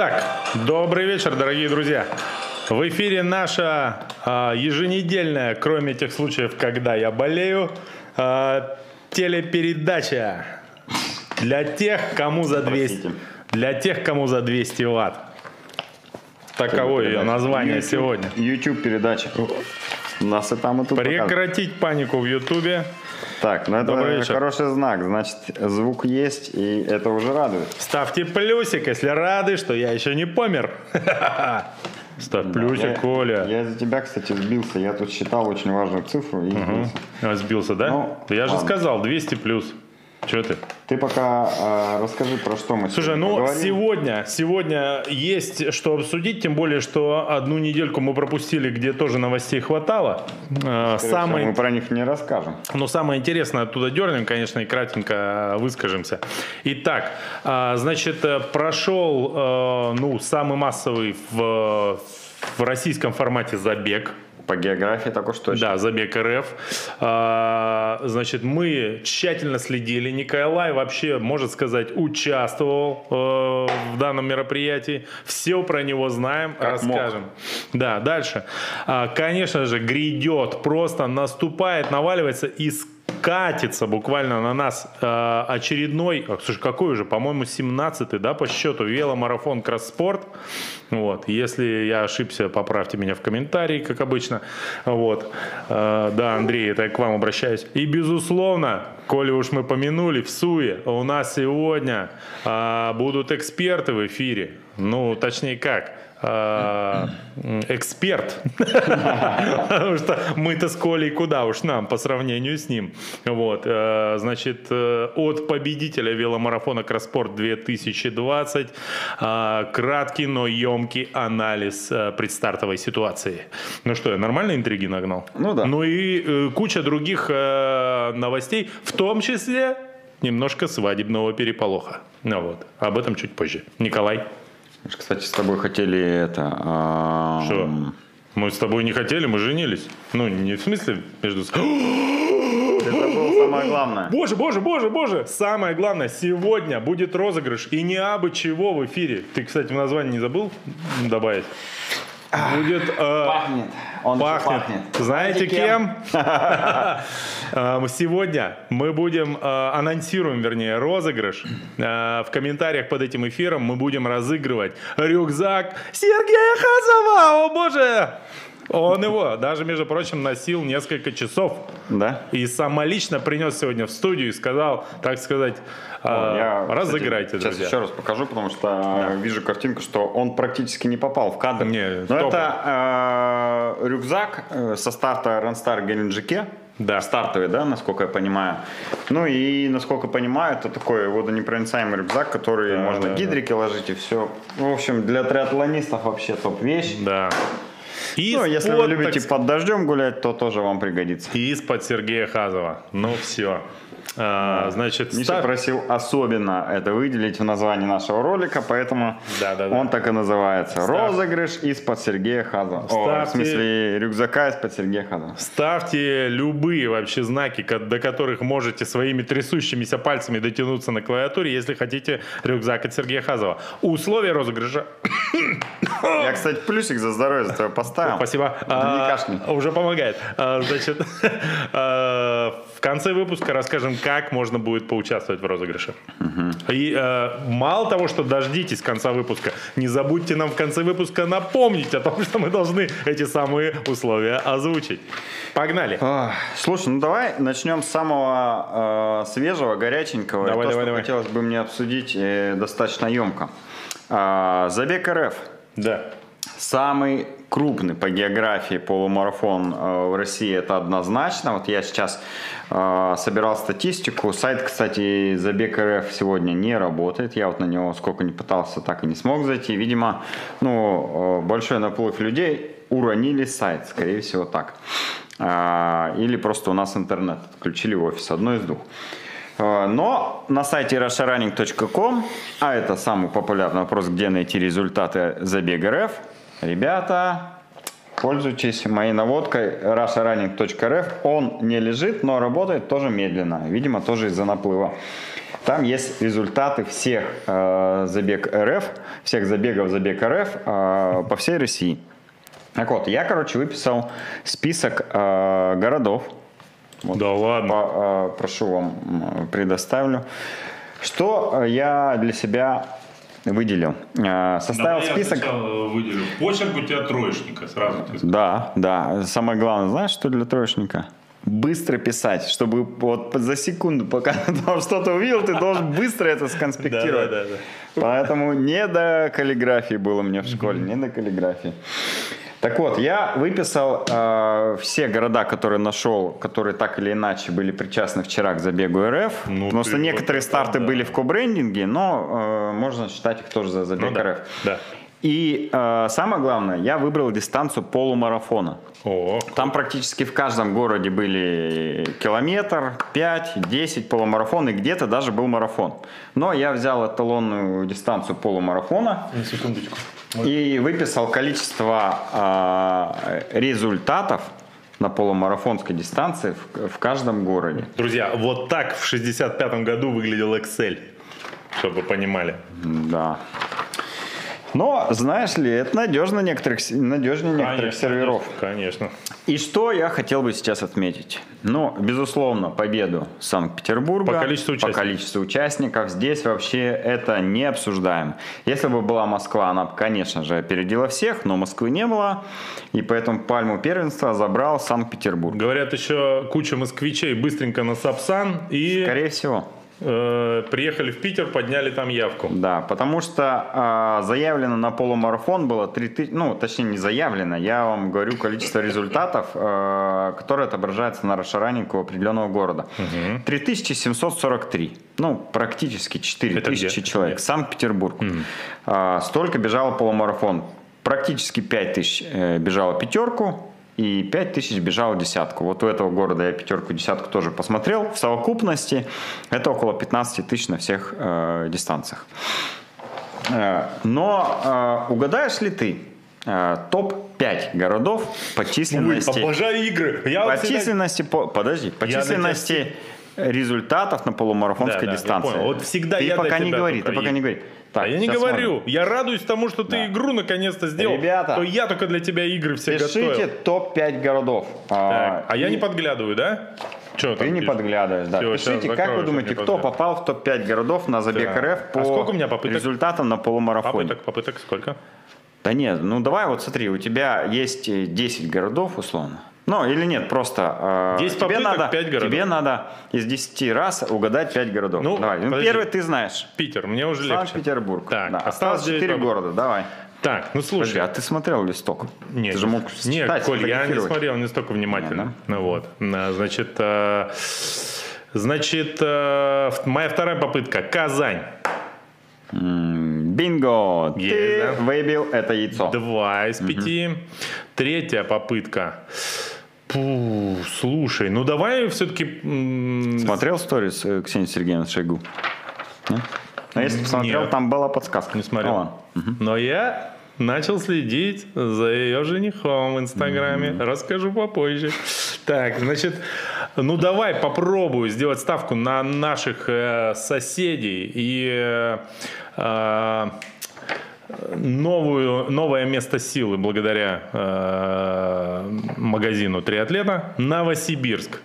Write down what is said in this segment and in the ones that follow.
Итак, добрый вечер, дорогие друзья. В эфире наша а, еженедельная, кроме тех случаев, когда я болею, а, телепередача для тех, кому за 200, для тех, кому за 200 ватт. Таково ее название YouTube, сегодня. YouTube передача. Нас и там, и тут показывают. Прекратить панику в Ютубе. Так, ну Добрый это вечер. хороший знак. Значит, звук есть, и это уже радует. Ставьте плюсик, если рады, что я еще не помер. Ставь плюсик, я, Коля. Я из-за тебя, кстати, сбился. Я тут считал очень важную цифру и сбился. А, Сбился, да? Ну, я же ладно. сказал, 200 плюс. Че ты? Ты пока э, расскажи, про что мы Слушай, сегодня ну поговорим. сегодня, сегодня есть что обсудить, тем более, что одну недельку мы пропустили, где тоже новостей хватало. Э, всего, Самое, Мы про них не расскажем. но самое интересное оттуда дернем, конечно, и кратенько э, выскажемся. Итак, э, значит, прошел э, ну, самый массовый в, в российском формате забег. По географии так уж точно. Да, забег РФ. А, значит, мы тщательно следили. Николай вообще, может сказать, участвовал э, в данном мероприятии. Все про него знаем, Как мог. расскажем. Да, дальше. А, конечно же, грядет, просто наступает, наваливается и катится буквально на нас э, очередной, а, слушай, какой уже, по-моему, 17-й, да, по счету, веломарафон Кросспорт. Вот, если я ошибся, поправьте меня в комментарии, как обычно. Вот, Э, да, Андрей, это я к вам обращаюсь. И, безусловно, коли уж мы помянули в СУЕ, у нас сегодня э, будут эксперты в эфире. Ну, точнее как, эксперт. Потому что мы-то с Колей куда уж нам по сравнению с ним. Вот, э, значит, э, от победителя веломарафона Кросспорт 2020 э, краткий, но емкий анализ э, предстартовой ситуации. Ну что, я нормально интриги нагнал? Ну да. Ну и э, куча других э, новостей, в том числе немножко свадебного переполоха. Ну вот, об этом чуть позже. Николай, Кстати, с тобой хотели это... а, что? Мы с тобой не хотели, мы женились. Ну, не в смысле между... Это было самое главное. Боже, боже, боже, боже! Самое главное, сегодня будет розыгрыш. И не абы чего в эфире. Ты, кстати, в названии не забыл добавить? Будет... э, Пахнет. Он Пахнет. Знаете кем? Э, Сегодня мы будем, э, анонсируем, вернее, розыгрыш. Э, В комментариях под этим эфиром мы будем разыгрывать рюкзак Сергея Хазова. О боже! Он его даже, между прочим, носил несколько часов. Да? И самолично принес сегодня в студию и сказал, так сказать, э, я, кстати, разыграйте, Сейчас друзья. еще раз покажу, потому что э, вижу картинку, что он практически не попал в кадр. Не, Но топом. это э, рюкзак э, со старта Ренстар Геленджике. Да. Стартовый, да, насколько я понимаю. Ну и, насколько понимаю, это такой водонепроницаемый рюкзак, который Да, можно да, гидрики ложить и все. В общем, для триатлонистов вообще топ-вещь. Да. И Ну, если вы любите так под дождем гулять, то тоже вам пригодится. И из-под Сергея Хазова. Ну все. А, значит, Миша ста- просил особенно это выделить в названии нашего ролика, поэтому Да-да-да. он так и называется. Став- Розыгрыш из-под Сергея Хаза. О, в Ставьте- смысле рюкзака из-под Сергея Хаза. ставьте любые вообще знаки, до которых можете своими трясущимися пальцами дотянуться на клавиатуре, если хотите рюкзак от Сергея Хазова. Условия розыгрыша. Я, кстати, плюсик за здоровье за поставил. Спасибо. Да не А, кашляй. Уже помогает. А, Значит, а, в конце выпуска расскажем, как можно будет поучаствовать в розыгрыше. И э, мало того, что дождитесь конца выпуска, не забудьте нам в конце выпуска напомнить о том, что мы должны эти самые условия озвучить. Погнали. Ах, Слушай, ну давай начнем с самого э, свежего, горяченького. Давай, то, давай, давай. хотелось бы мне обсудить э, достаточно емко. А, Забег РФ. Да. Самый крупный по географии полумарафон э, в России это однозначно. Вот я сейчас э, собирал статистику. Сайт, кстати, Забег РФ сегодня не работает. Я вот на него сколько не пытался, так и не смог зайти. Видимо, ну, э, большой наплыв людей уронили сайт, скорее всего так. Или просто у нас интернет отключили в офис, одно из двух. Но на сайте russiarunning.com, а это самый популярный вопрос, где найти результаты забега РФ, ребята Пользуйтесь моей наводкой russiarunning.rf. Он не лежит, но работает тоже медленно. Видимо, тоже из-за наплыва. Там есть результаты всех э, забег РФ, всех забегов забег РФ э, по всей России. Так вот, я, короче, выписал список э, городов. Вот, Да ладно. по- э, прошу вам предоставлю. Что э, я для себя выделил? Э, составил список. выделю. Почерк у тебя троечника, сразу ты Да, да. Самое главное, знаешь, что для троечника? Быстро писать, чтобы вот за секунду, пока ты что-то увидел, ты должен быстро это сконспектировать. Да, да, да, Поэтому не до каллиграфии было мне в школе, не до каллиграфии. Так вот, я выписал э, все города, которые нашел, которые так или иначе были причастны вчера к забегу РФ. Ну, Потому что вот некоторые это старты да. были в кобрендинге, но э, можно считать их тоже за забег Ну РФ. да. И э, самое главное, я выбрал дистанцию полумарафона. О, Там практически в каждом городе были километр, 5, 10 полумарафон и где-то даже был марафон. Но я взял эталонную дистанцию полумарафона на секундочку. И выписал количество а, результатов на полумарафонской дистанции в, в каждом городе. Друзья, вот так в 65-м году выглядел Excel, чтобы вы понимали. Да. Но, знаешь ли, это надежно некоторых, надежнее некоторых серверов. Конечно. И что я хотел бы сейчас отметить? Ну, безусловно, победу Санкт-Петербурга. По количеству По участников. количеству участников. Здесь вообще это не обсуждаем. Если бы была Москва, она бы, конечно же, опередила всех, но Москвы не было. И поэтому пальму первенства забрал Санкт-Петербург. Говорят, еще куча москвичей быстренько на Сапсан и Скорее всего. Э, приехали в Питер, подняли там явку. Да, потому что а, заявлено на полумарафон было 3000, ну, точнее, не заявлено, я вам говорю количество результатов, э, которые отображаются на расшараннике определенного города. 3743, ну, практически 4000 Это где? человек. Санкт-Петербург. А, столько бежало полумарафон. Практически 5000 э, бежало пятерку, и 5000 бежало десятку. Вот у этого города я пятерку, десятку тоже посмотрел. В совокупности это около 15 тысяч на всех э, дистанциях. Э, но э, угадаешь ли ты э, топ-5 городов по численности... обожаю игры. Я По всегда- численности, по, подожди, по Я численности результатов на полумарафонской Да, да, я дистанции. понял. Вот всегда ты я пока не говори, ты пока не говори. а я не говорю. смотрим. Я радуюсь тому, что ты Да. игру наконец-то сделал. Ребята. То я только для тебя игры все Пишите готовил. топ-5 городов. Так, а я и не подглядываю, да? Че Ты не подглядываешь, да. Щас Пишите, как вы думаете, кто попал в топ-5 городов на забег Так. РФ по А сколько у меня попыток? результатам на полумарафоне? Попыток, попыток сколько? Да нет, ну давай вот смотри, у тебя есть э, 10 городов условно. Ну, или нет, просто... э, 10 тебе попыток, надо, 5 городов. Тебе надо из 10 раз угадать 5 городов. Ну, давай. Ну, подожди. первый ты знаешь. Питер, мне уже легче. Санкт-Петербург. Так, Да, осталось осталось 9 4 попыток. города, давай. Так, ну слушай. Подожди, а ты смотрел листок? Нет, ты же мог нет, читать, Коль, я не смотрел не столько внимательно. Ну вот, На, значит, э, значит, э, моя вторая попытка Казань. Бинго! Есть, ты да? выбил это яйцо. Два из пяти. Третья попытка. Пу, слушай, ну давай все-таки... Смотрел сторис э, Ксении Сергеевны Шойгу? Нет? А если посмотрел, Нет. там была подсказка. Не смотрел. Ну, ладно. Но я начал следить за ее женихом в Инстаграме. Расскажу попозже. Так, значит, ну давай попробую сделать ставку на наших э, соседей и э, э, новую, новое место силы благодаря э, магазину «Триатлета» Новосибирск.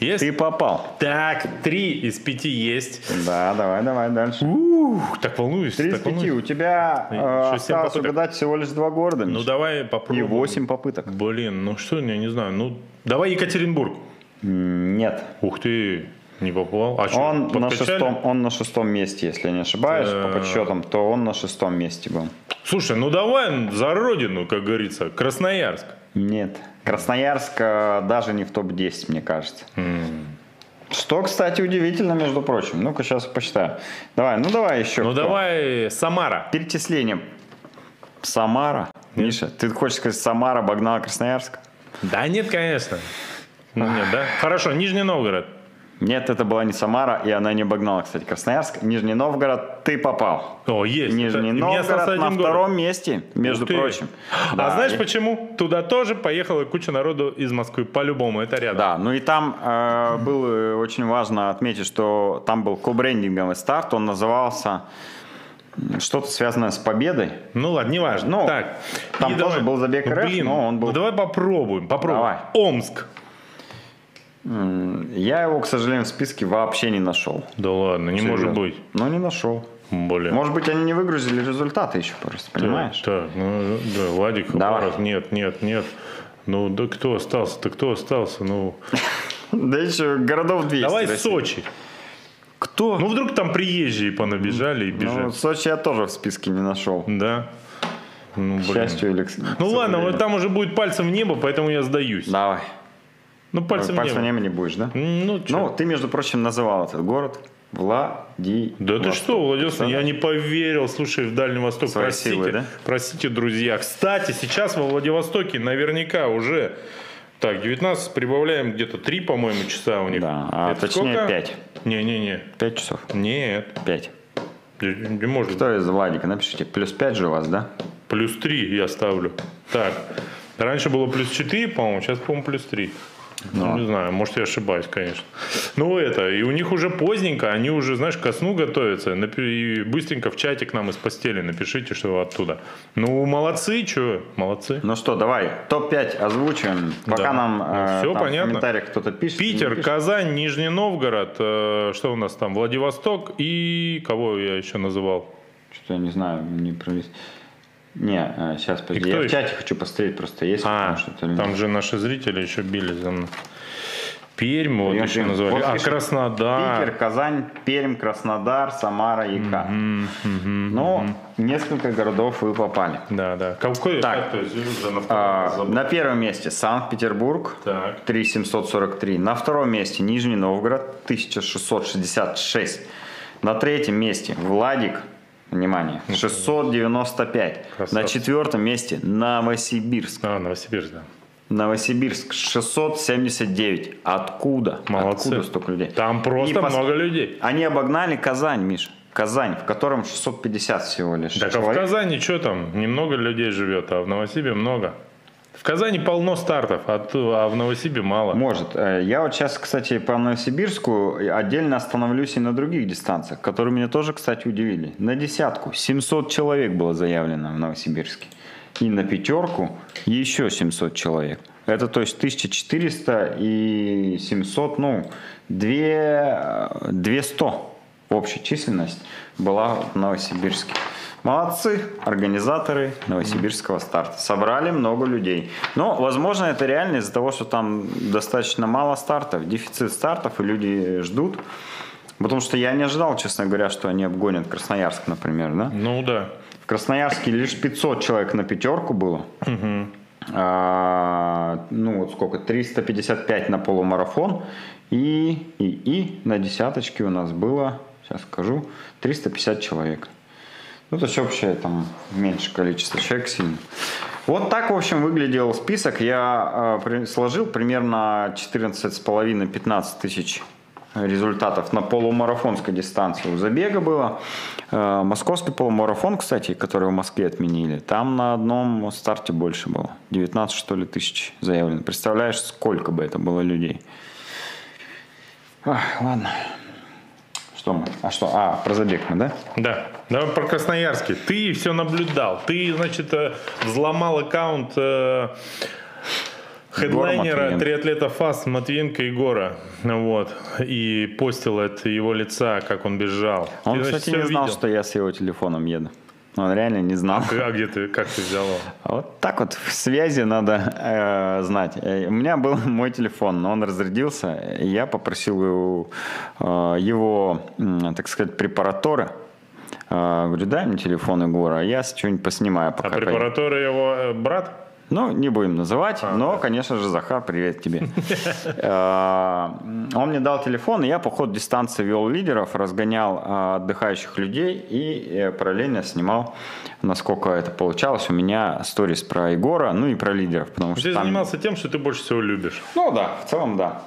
Есть? Ты попал. Так, три из пяти есть. Да, давай, давай дальше. Ух, так волнуюсь. Три из пяти. У тебя э, осталось попыток. угадать всего лишь два города. Ну Миш. давай И попробуем. восемь попыток. Блин, ну что, я не знаю. Ну, давай Екатеринбург. Нет. Ух ты, не попал. А что, Он на, шестом, он на шестом месте, если я не ошибаюсь, по Так. подсчетам, то он на шестом месте был. Слушай, ну давай за родину, как говорится. Красноярск. Нет. Красноярск э, даже не в топ-10, мне кажется. Что, кстати, удивительно, между прочим. Ну-ка, сейчас посчитаю. Давай, ну давай еще. Ну кто? давай Самара. Перечислением. Самара. Миша, ты хочешь сказать, Самара обогнала Красноярск? Да нет, конечно. Ну, нет, да? Хорошо, Нижний Новгород. Нет, это была не Самара, и она не обогнала, кстати, Красноярск. Нижний Новгород, ты попал. О, есть. Нижний Это Новгород на втором городом. месте, между ты. прочим. А Да, знаешь и- почему? Туда тоже поехала куча народу из Москвы. По-любому, это рядом. Да, ну и там э, было очень важно отметить, что там был кобрендинговый старт, он назывался что-то связанное с победой. Ну ладно, неважно. Ну, так, там тоже был забег РФ, блин, но он был- ну, давай попробуем, попробуем. Давай. Омск. Я его, к сожалению, в списке вообще не нашел. Да ладно, не может Серьезно. быть. Ну, не нашел. Блин. Может быть, они не выгрузили результаты еще просто, понимаешь? Так, ну, да, Владик. Хабаров, нет, нет, нет. Ну, да кто остался? Да кто остался? Ну, Да еще городов 200. давай. Сочи. Кто? Ну, вдруг там приезжие понабежали и Ну, бежали. Сочи я тоже в списке не нашел. Да. Ну, К блин. счастью или к Ну ладно, там уже будет пальцем в небо, поэтому я сдаюсь. Давай. Ну, пальцем, Пальцем в небо. небо не будешь, да? Ну? Ну, ты, между прочим, называл этот город Владивосток. Да ты что, Владивосток, я не поверил, слушай, в Дальний Восток, Свои простите, силы, да? простите, друзья. Кстати, сейчас во Владивостоке наверняка уже, так, 19 прибавляем где-то 3, по-моему, часа у них. Да, а Это точнее сколько? 5. Не-не-не, 5 часов. нет, 5. не, не может. Кто из Владика? Напишите. Плюс 5 же у вас, да? Плюс 3 я ставлю. Так, раньше было плюс 4, по-моему, сейчас, по-моему, плюс 3. Ну, не знаю, может, я ошибаюсь, конечно. Ну, это, и у них уже поздненько, они уже, знаешь, ко сну готовятся. И быстренько в чате к нам из постели напишите, что вы оттуда. Ну, молодцы, что, молодцы. Ну что, давай, топ-5 озвучиваем. Пока Да. нам Ну, э, всё там в понятно. комментариях кто-то пишет. Питер, пишет. Казань, Нижний Новгород, э, что у нас там, Владивосток и кого я еще называл? Что-то я не знаю, не пролез. Не, сейчас, подожди, кто я в еще? чате хочу посмотреть просто, есть А, что-то или там же наши зрители еще били за. Пермь, вот Я еще назвали. вот а. Краснодар. Питер, Казань, Пермь, Краснодар, Самара, ЯК. Ну, несколько городов вы попали. Да, да. Какой Так. на А, на первом месте Санкт-Петербург, Так. 3743. На втором месте Нижний Новгород, 1666. На третьем месте Владик, внимание, 695. Красавцы. На четвертом месте Новосибирск. А, Новосибирск, да. Новосибирск 679. Откуда? Молодцы. Откуда столько людей? Там просто пос- много людей. Они обогнали Казань, Миш. Казань, в котором 650 всего лишь Так а в человек. Казани что там? Немного людей живет, а в Новосибе много. В Казани полно стартов, а, а в Новосибе мало. Может. Э, Я вот сейчас, кстати, по Новосибирску отдельно остановлюсь и на других дистанциях, которые меня тоже, кстати, удивили. На десятку 700 человек было заявлено в Новосибирске. И на пятерку еще 700 человек. Это то есть 1400 и 700, ну, 2, 200 общая численность была в Новосибирске. Молодцы, организаторы новосибирского старта. Собрали много людей. Но, возможно, это реально из-за того, что там достаточно мало стартов, дефицит стартов, и люди ждут. Потому что я не ожидал, честно говоря, что они обгонят Красноярск, например, да? Ну да. В Красноярске лишь 500 человек на пятерку было. А, ну, вот сколько? 355 на полумарафон. И, и, и на десяточке у нас было, сейчас скажу, 350 человек. Ну, то есть общее там меньше количество человек сильно. Вот так, в общем, выглядел список. Я э, сложил примерно 14,5-15 тысяч результатов на полумарафонской дистанции у забега было. Э, Московский полумарафон, кстати, который в Москве отменили, там на одном старте больше было. 19, что ли, тысяч заявлено. Представляешь, сколько бы это было людей? Ах, ладно. Что мы? А что? А, про забег мы, да? Да. Давай про Красноярский. Ты все наблюдал. Ты, значит, э, взломал аккаунт э, хедлайнера триатлета ФАС Матвиенко Егора. Вот. И постил от его лица, как он бежал. Он, Ты, кстати, не знал, видел? что я с его телефоном еду. Он реально не знал. А где ты, как ты взял его? А Вот так вот в связи надо э, знать. Э, У меня был мой телефон, но он разрядился. и Я попросил его, э, его м, так сказать, препаратуры. Э, говорю, дай мне телефон Егора, а я что-нибудь поснимаю А пока. пойду». препаратура его э, брат? Ну, не будем называть, А, но, конечно же, Захар, привет тебе. Э, Он мне дал телефон, и я по ходу дистанции вел лидеров, разгонял э, отдыхающих людей и э, параллельно снимал, насколько это получалось. У меня сторис про Егора, ну и про лидеров, потому что Ты занимался тем, что ты больше всего любишь. Ну да, в целом да.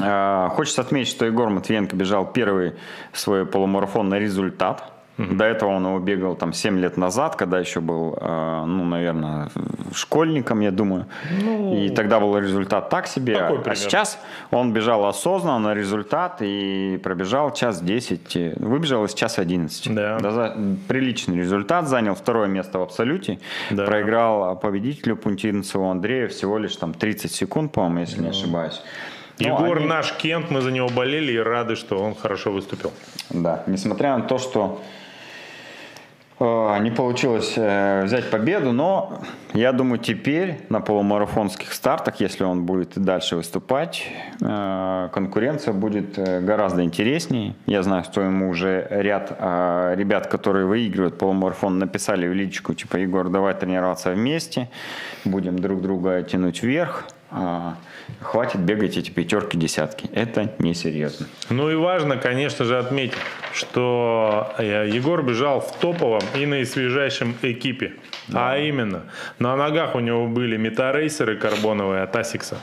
А, хочется отметить, что Егор Матвиенко бежал первый свой полумарафон на результат. Угу. До этого он его бегал там 7 лет назад, когда еще был, а, ну, наверное, школьником, я думаю. Ну, и тогда был результат так себе. А сейчас он бежал осознанно на результат и пробежал час 10. Выбежал из часа 11. Да. Да, приличный результат. Занял второе место в абсолюте. Да. Проиграл победителю Пунтинцеву Андрею всего лишь там 30 секунд, по-моему, если не ошибаюсь. Егор они... наш Кент, мы за него болели и рады, что он хорошо выступил. Да, несмотря на то, что э, не получилось э, взять победу, но я думаю, теперь на полумарафонских стартах, если он будет и дальше выступать, э, конкуренция будет гораздо интереснее. Я знаю, что ему уже ряд ребят, которые выигрывают полумарафон, написали в личку, типа, Егор, давай тренироваться вместе, будем друг друга тянуть вверх. Хватит бегать эти пятерки, десятки. Это несерьезно. Ну и важно, конечно же, отметить, что э, Егор бежал в топовом и наисвежайшем экипе. Да. А именно, на ногах у него были метарейсеры карбоновые от Асикса.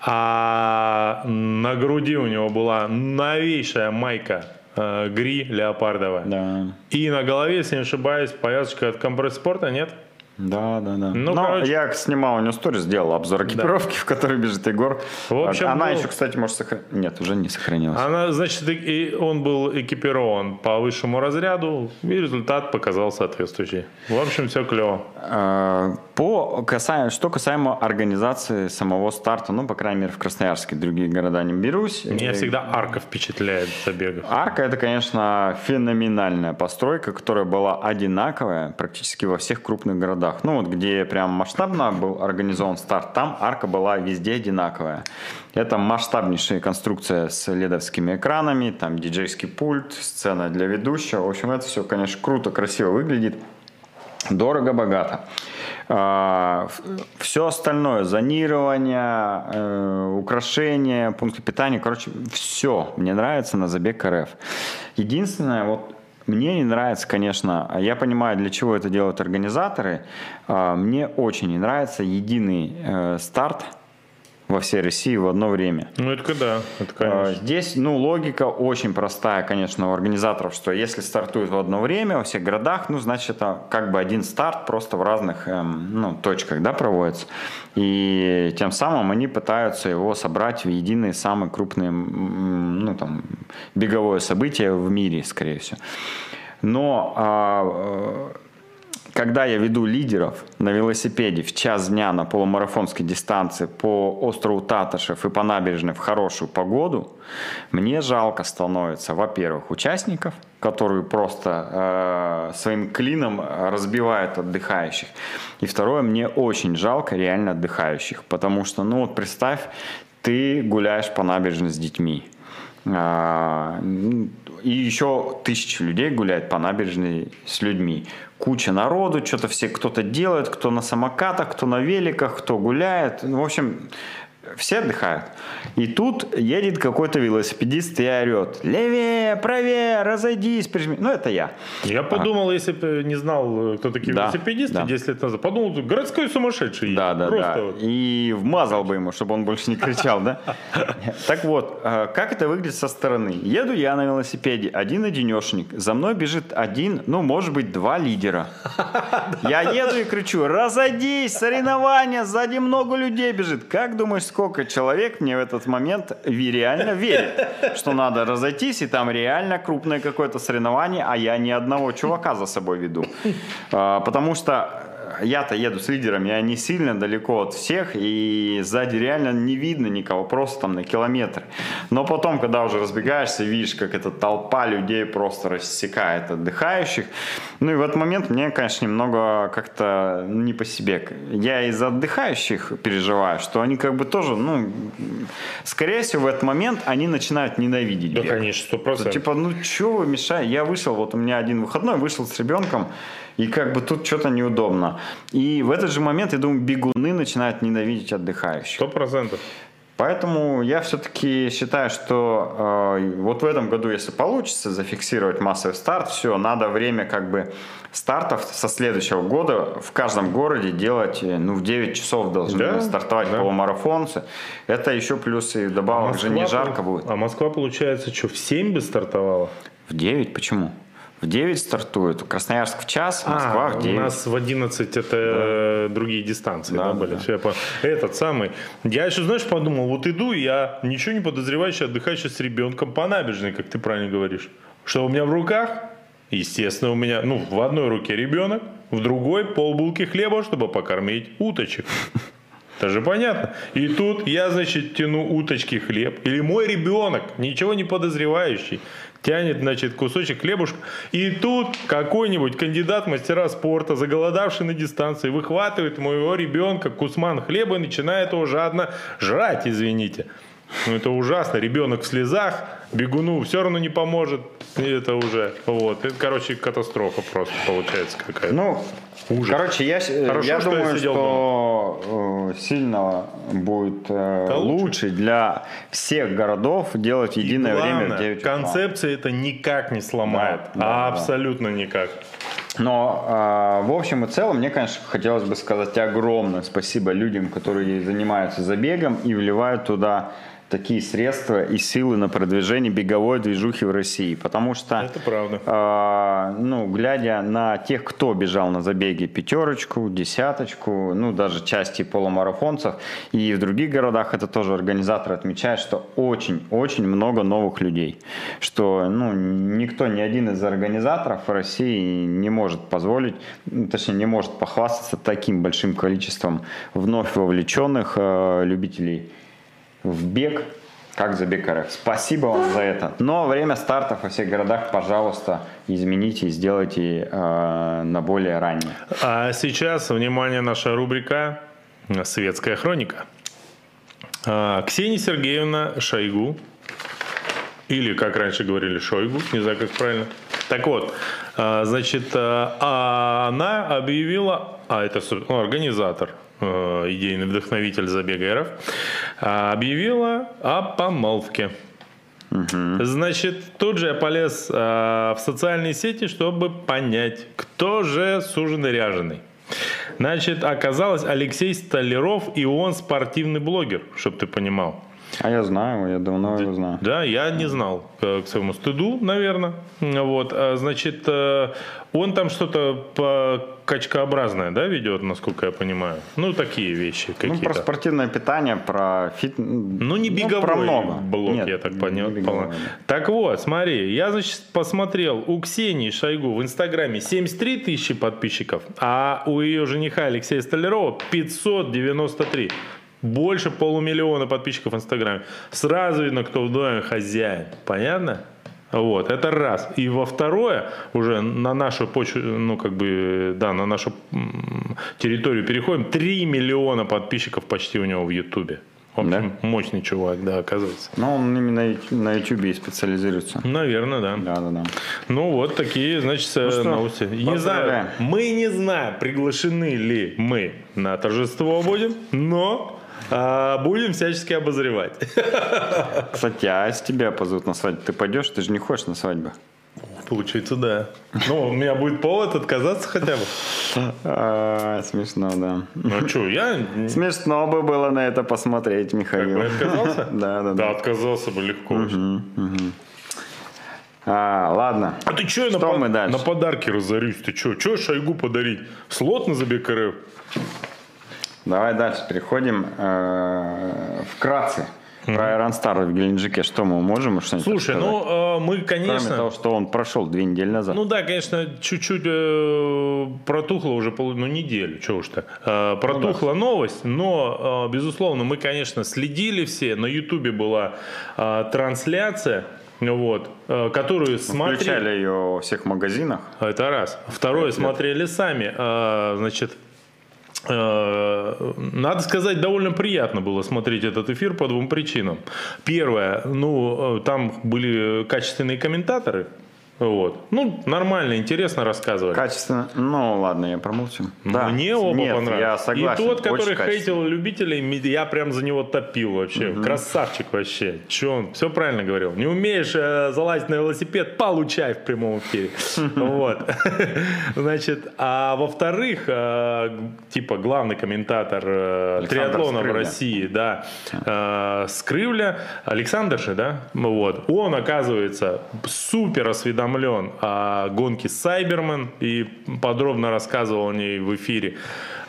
А на груди у него была новейшая майка э, Гри леопардовая. Да. И на голове, если не ошибаюсь, повязочка от компресс-спорта, нет? Да, да, да. Ну, Но короче... я снимал у него сторис, сделал обзор экипировки, да. в которой бежит Егор. В общем, Она был... еще, кстати, может сохранить. Нет, уже не сохранилась. Она, значит, и он был экипирован по высшему разряду, и результат показал соответствующий. В общем, все клево. А, по касаемо, что касаемо организации самого старта, ну, по крайней мере, в Красноярске, другие города не берусь. Меня всегда арка впечатляет забегов. Арка это, конечно, феноменальная постройка, которая была одинаковая практически во всех крупных городах городах, ну вот где прям масштабно был организован старт, там арка была везде одинаковая. Это масштабнейшая конструкция с ледовскими экранами, там диджейский пульт, сцена для ведущего. В общем, это все, конечно, круто, красиво выглядит. Дорого, богато. А, все остальное, зонирование, э, украшения, пункты питания, короче, все мне нравится на забег РФ. Единственное, вот мне не нравится, конечно, я понимаю, для чего это делают организаторы. А, мне очень не нравится единый э, старт во всей России в одно время. Ну, это да, это конечно. Здесь, ну, логика очень простая, конечно, у организаторов, что если стартуют в одно время во всех городах, ну, значит, это как бы один старт просто в разных, эм, ну, точках, да, проводится. И тем самым они пытаются его собрать в единое самое крупное, ну, там, беговое событие в мире, скорее всего. Но а, когда я веду лидеров на велосипеде в час дня на полумарафонской дистанции по острову Таташев и по набережной в хорошую погоду, мне жалко становится, во-первых, участников, которые просто э, своим клином разбивают отдыхающих. И второе, мне очень жалко реально отдыхающих, потому что, ну вот представь, ты гуляешь по набережной с детьми. А, и еще тысячи людей гуляют по набережной с людьми куча народу, что-то все кто-то делает, кто на самокатах, кто на великах, кто гуляет. Ну, в общем, все отдыхают. И тут едет какой-то велосипедист и орет. Левее, правее, разойдись, прижми. Ну, это я. Я подумал, а. если бы не знал, кто такие да, велосипедисты да. 10 лет назад, подумал, городской сумасшедший. Да, да, Просто да. Вот. И вмазал бы ему, чтобы он больше не кричал, да? Так вот, а, как это выглядит со стороны? Еду я на велосипеде, один одинешник. За мной бежит один, ну, может быть, два лидера. Я еду и кричу, разойдись, соревнования, сзади много людей бежит. Как думаешь, сколько человек мне в этот момент реально верит, что надо разойтись, и там реально крупное какое-то соревнование, а я ни одного чувака за собой веду. А, потому что я-то еду с лидерами, они сильно далеко от всех, и сзади реально не видно никого, просто там на километр. Но потом, когда уже разбегаешься, видишь, как эта толпа людей просто рассекает отдыхающих. Ну и в этот момент мне, конечно, немного как-то не по себе. Я из-за отдыхающих переживаю, что они как бы тоже, ну, скорее всего, в этот момент они начинают ненавидеть Да, бег. конечно, сто процентов. Типа, ну, что вы мешаете? Я вышел, вот у меня один выходной, вышел с ребенком, и как бы тут что-то неудобно. И в этот же момент, я думаю, бегуны начинают ненавидеть отдыхающих. Сто процентов. Поэтому я все-таки считаю, что э, вот в этом году, если получится зафиксировать массовый старт, все, надо время как бы стартов со следующего года в каждом городе делать, э, ну, в 9 часов должны да? стартовать да. полумарафонцы. Это еще плюс и добавок а же не жарко будет. А Москва, получается, что, в 7 бы стартовала? В 9? Почему? В 9 стартует, Красноярск в час, Москва а, в 9. У нас в 11 это да. другие дистанции да, да, были. Да. Я. Этот самый. Я еще, знаешь, подумал, вот иду, я ничего не подозревающий, отдыхающий с ребенком по набережной, как ты правильно говоришь. Что у меня в руках? Естественно, у меня, ну, в одной руке ребенок, в другой полбулки хлеба, чтобы покормить уточек. Это же понятно. И тут я, значит, тяну уточки хлеб. Или мой ребенок, ничего не подозревающий, тянет, значит, кусочек хлебушка. И тут какой-нибудь кандидат мастера спорта, заголодавший на дистанции, выхватывает моего ребенка кусман хлеба и начинает его жадно жрать, извините. Ну, это ужасно. Ребенок в слезах, бегуну все равно не поможет. И это уже, вот. Это, короче, катастрофа просто получается какая-то. Ну, Ужас. Короче, я, Хорошо, я что думаю, я что дома. Э, сильно будет э, да лучше для всех городов делать единое главное, время в 9 концепция это никак не сломает. Да, да, абсолютно да. никак. Но э, в общем и целом, мне, конечно, хотелось бы сказать огромное спасибо людям, которые занимаются забегом и вливают туда такие средства и силы на продвижение беговой движухи в России. Потому что, Это правда. Э, ну, глядя на тех, кто бежал на забеге пятерочку, десяточку, ну, даже части полумарафонцев, и в других городах это тоже организаторы отмечают, что очень-очень много новых людей. Что, ну, никто, ни один из организаторов в России не может позволить, точнее, не может похвастаться таким большим количеством вновь вовлеченных э, любителей в бег, как забег РФ. Спасибо вам за это. Но время стартов во всех городах, пожалуйста, измените и сделайте э, на более раннее. А сейчас, внимание, наша рубрика «Светская хроника». А, Ксения Сергеевна Шойгу, или, как раньше говорили, Шойгу, не знаю, как правильно. Так вот, а, значит, а, она объявила, а это ну, организатор Э, идейный вдохновитель забега РФ, а, объявила о помолвке. Угу. Значит, тут же я полез э, в социальные сети, чтобы понять, кто же суженый ряженый. Значит, оказалось Алексей Столяров, и он спортивный блогер, чтобы ты понимал. А я знаю, я давно его знаю. Да, я не знал, к своему стыду, наверное. Вот, а, значит, э, он там что-то по качкообразное, да, ведет, насколько я понимаю? Ну, такие вещи какие-то. Ну, про спортивное питание, про фит... Ну, не беговой ну, про много. блог, Нет, я так понял. Так вот, смотри, я, значит, посмотрел, у Ксении Шойгу в Инстаграме 73 тысячи подписчиков, а у ее жениха Алексея Столярова 593 больше полумиллиона подписчиков в Инстаграме. Сразу видно, кто в доме хозяин. Понятно? Вот, это раз. И во второе, уже на нашу почву, ну, как бы, да, на нашу территорию переходим, 3 миллиона подписчиков почти у него в Ютубе. В общем, да? мощный чувак, да, оказывается. Ну, он именно на Ютубе и специализируется. Наверное, да. Да, да, да. Ну, вот такие, значит, ну, э, новости. Не знаю, мы не знаем, приглашены ли мы на торжество будем, но будем всячески обозревать. Кстати, а если тебя позовут на свадьбу, ты пойдешь? Ты же не хочешь на свадьбу. Получается, да. Ну, у меня будет повод отказаться хотя бы. А, смешно, да. Ну что, я... Смешно бы было на это посмотреть, Михаил. Как бы отказался? Да, да, да. Да, отказался бы легко. Угу, угу. А, ладно. А ты что, что на, мы дальше? на подарки разорюсь? Ты что? Что Шойгу подарить? Слот на забег РФ? Давай дальше переходим. Э, вкратце. Про Iron в Геленджике что мы можем что-нибудь Слушай, ну э, мы, конечно... Кроме того, что он прошел две недели назад. Ну да, конечно, чуть-чуть э, протухла уже, пол, ну неделю, что уж то. Э, протухла ну, да. новость, но, э, безусловно, мы, конечно, следили все. На Ютубе была э, трансляция, вот, э, которую смотрели... Включали ее во всех магазинах. Это раз. Второе, смотрели сами. Э, значит, надо сказать, довольно приятно было смотреть этот эфир по двум причинам. Первое, ну, э, там были качественные комментаторы, Вот. Ну, нормально, интересно рассказывали. Качественно. Ну, ладно, я промолчу. Да. Мне оба Нет, понравились. я согласен. И тот, который хейтил любителей, я прям за него топил вообще. Красавчик вообще. Че он? Все правильно говорил. Не умеешь э, залазить на велосипед, получай в прямом эфире. Вот. Значит, а во-вторых, э, типа главный комментатор э, триатлона в. России, да, э, Скрывля, Александр же, да, вот, он, оказывается, супер осведомлен о гонке Сайбермен и подробно рассказывал о ней в эфире.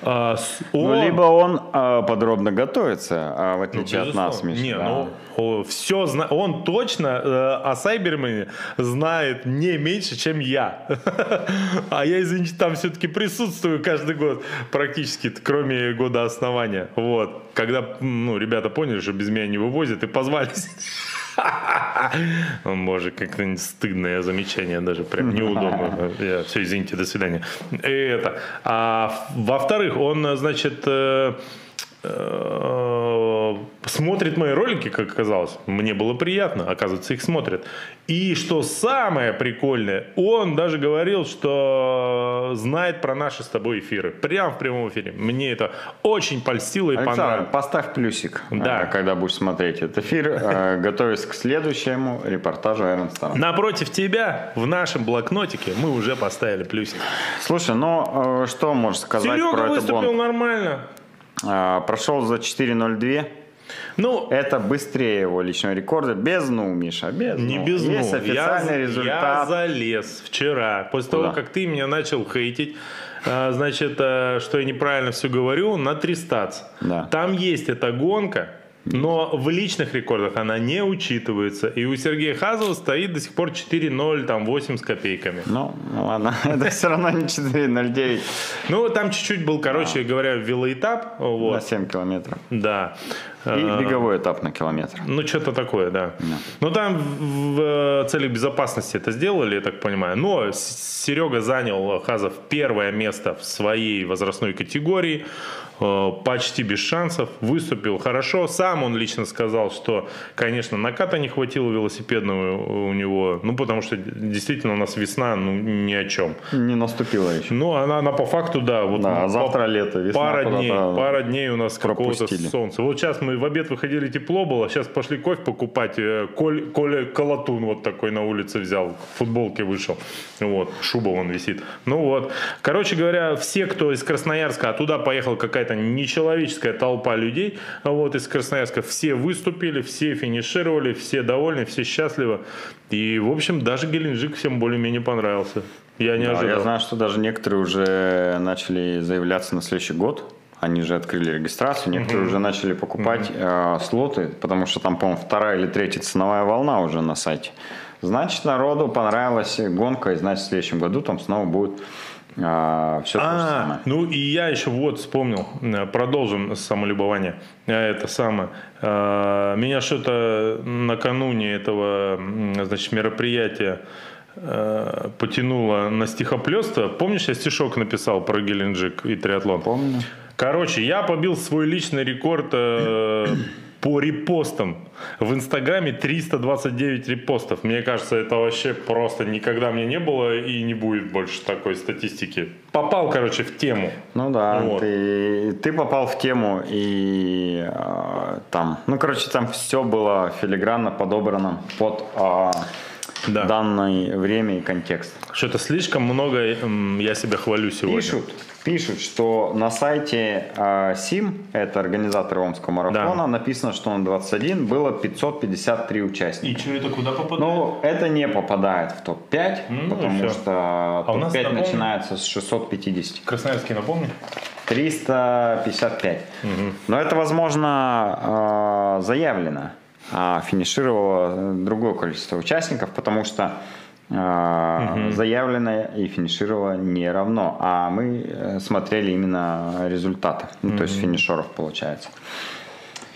А, с- Ну, он- либо он э, подробно готовится, а в ну, отличие от нас, безусловно. Миша. Не, да. ну, все зна... он точно э, о Сайбермене знает не меньше, чем я. А я, извините, там все-таки присутствую каждый год практически, кроме года основания. Вот. Когда, ну, ребята поняли, что без меня не вывозят и позвали. Боже, как-то стыдное замечание даже, прям неудобно. Я, все, извините, до свидания. И это. А во-вторых, он, значит, э, смотрит мои ролики, как оказалось. Мне было приятно, оказывается, их смотрят. И что самое прикольное, он даже говорил, что знает про наши с тобой эфиры. Прямо в прямом эфире. Мне это очень польстило и Александр, понравилось. поставь плюсик, Да. э, когда будешь смотреть этот эфир, э, готовясь к следующему репортажу Star. Напротив тебя в нашем блокнотике мы уже поставили плюсик. Слушай, ну э, что можешь сказать Серега про эту выступил гонку? нормально. А, Прошел за 4.02. Ну, Это быстрее его личного рекорда. Без ну, Миша, без не ну. без Есть ну. официальный я, я результат. залез вчера, после Куда? того, как ты меня начал хейтить, а, значит, а, что я неправильно все говорю, на 3 стац. Да. Там есть эта гонка, но в личных рекордах она не учитывается. И у Сергея Хазова стоит до сих пор 4.0, там 8 с копейками. Ну, ладно, это все равно не 4.09 Ну, там чуть-чуть был, короче говоря, велоэтап. на Вот, 7 километров. да. И А, беговой этап на километр. Ну, что-то такое, да. Ну, там в, в целях безопасности это сделали, я так понимаю. Но Серега занял, Хазов, первое место в своей возрастной категории. Э, Почти без шансов. Выступил хорошо. Сам он лично сказал, что, конечно, наката не хватило велосипедного у него. Ну, потому что действительно у нас весна, ну, ни о чем. Не наступила еще. Ну, она, она по факту, да. Вот Да, а по- завтра лето, весна Пара дней, пара дней у нас какого-то солнца. Вот сейчас мы в обед выходили, тепло было, сейчас пошли кофе покупать. э, Коль, Коля Колотун вот такой на улице взял, в футболке вышел. Вот, шуба вон висит. Ну вот. Короче говоря, все, кто из Красноярска, а туда поехала какая-то нечеловеческая толпа людей, вот из Красноярска, все выступили, все финишировали, все довольны, все счастливы. И, в общем, даже Геленджик всем более-менее понравился. Я не Да, ожидал. я знаю, что даже некоторые уже начали заявляться на следующий год. Они же открыли регистрацию, некоторые уже начали покупать э, слоты, потому что там, по-моему, вторая или третья ценовая волна уже на сайте. Значит, народу понравилась гонка, и значит, в следующем году там снова будет все то же самое. А, ну и я еще вот вспомнил, э, продолжим самолюбование. Э, Это самое. э, Меня что-то накануне этого, значит, мероприятия э, потянуло на стихоплёство. Помнишь, я стишок написал про Геленджик и триатлон? Помню. Короче, я побил свой личный рекорд по репостам. В Инстаграме 329 репостов. Мне кажется, это вообще просто никогда мне не было и не будет больше такой статистики. Попал, короче, в тему. Ну да, Вот. ты, ты попал в тему и э, там, ну короче, там все было филигранно подобрано под э, Да. данное время и контекст. Что-то слишком много я себя хвалю сегодня. Пишут, пишут, что на сайте э, СИМ, это организатор Омского марафона, Да. написано, что на 21 было 553 участника. И что это куда попадает? Ну, это не попадает в топ-5, Ну, потому всё. что А у нас, топ-5 напомню- начинается с 650. Красноярский, напомни? 355. Но это, возможно, э, заявлено. А финишировало другое количество участников, потому что э, заявленное и финишировало не равно. А мы э, смотрели именно результаты. Ну, то есть финишеров получается.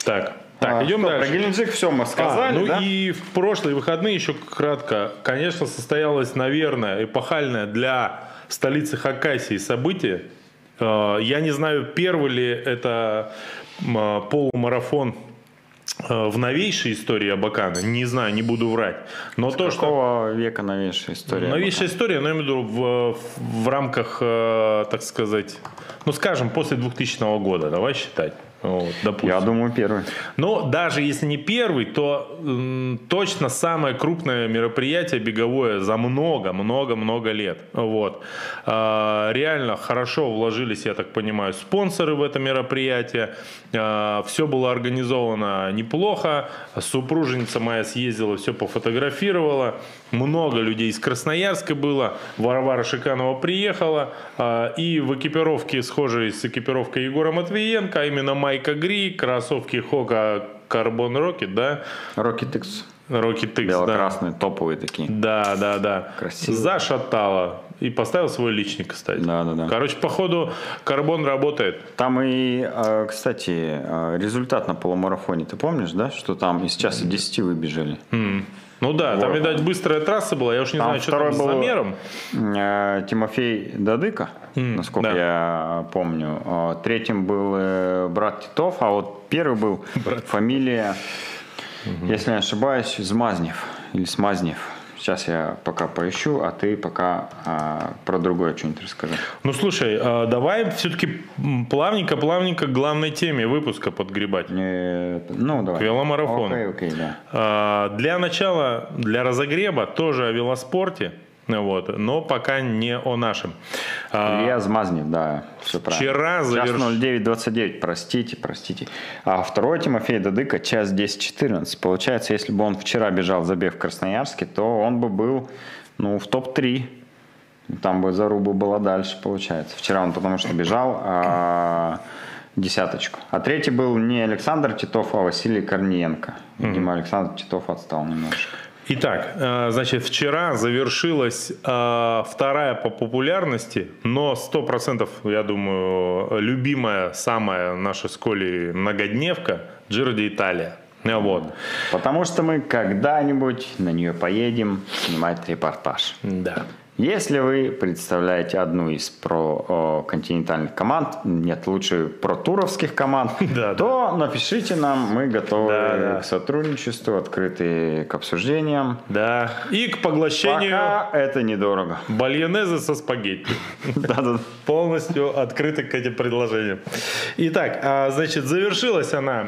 Так, так А, идем что, дальше. Про Геленджик все мы сказали, А, ну да? и в прошлые выходные еще кратко, конечно, состоялось, наверное, эпохальное для столицы Хакасии событие. Э, Я не знаю, первый ли это полумарафон э, в новейшей истории Абакана, не знаю, не буду врать, но то, что... Века новейшая история? Новейшая история, но я имею в виду в, в рамках, э, так сказать, ну скажем, после 2000 года, давай считать. Вот, допустим. Я думаю, первый. Но даже если не первый, то м, точно самое крупное мероприятие беговое за много-много-много лет. Вот. А, реально хорошо вложились, я так понимаю, спонсоры в это мероприятие. А, все было организовано неплохо. Супруженица моя съездила, все пофотографировала. Много людей из Красноярска было. Варвара Шиканова приехала. а, И в экипировке, схожей с экипировкой Егора Матвиенко, а именно Майка Гри, кроссовки Хока Carbon Rocket, да? Rocket. Rocket X, да. Бело-красные, топовые такие. Да, да, да. Красиво. Зашатала. И поставил свой личник, кстати. Да, да, да. Короче, походу, карбон работает. Там и, э, кстати, э, результат на полумарафоне, ты помнишь, да? Что там из часа 10 выбежали. М. Ну да, там, Вот. видать, быстрая трасса была. Я уж не Там знаю, что там с замером. Э, Тимофей Дадыка, М, насколько да. я помню. Э, Третьим был э, брат Титов, а вот первый был фамилия, если не ошибаюсь, Змазнев или Смазнев. Сейчас я пока поищу, а ты пока а, про другое что-нибудь расскажи. Ну слушай, а, давай все-таки плавненько-плавненько к главной теме выпуска подгребать. Э, ну, давай. К веломарафону. Окей, окей, да. А, Для начала, для разогрева тоже о велоспорте, вот, но пока не о нашем. А, Илья Змазнев, да, все правильно. Вчера заверш- 09.29, простите, простите. А второй Тимофей Дадыка, час 10.14. Получается, если бы он вчера бежал забег в Красноярске, то он бы был, ну, в топ-3. Там бы заруба была дальше, получается. Вчера он потому что бежал а, десяточку. А третий был не Александр Титов, а Василий Корниенко. Видимо, Александр Титов отстал немножко. Итак, э, значит, вчера завершилась э, вторая по популярности, но 100%, я думаю, любимая, самая наша с Колей многодневка Джиро де Италия. Вот. Потому что мы когда-нибудь на нее поедем снимать репортаж. Да. Если вы представляете одну из про континентальных команд, нет, лучше про туровских команд, Да, то напишите нам, мы готовы Да, да. к сотрудничеству, открыты к обсуждениям. Да. И к поглощению Пока это недорого. бальонеза со спагетти. Полностью открыты к этим предложениям. Итак, а, значит, завершилась она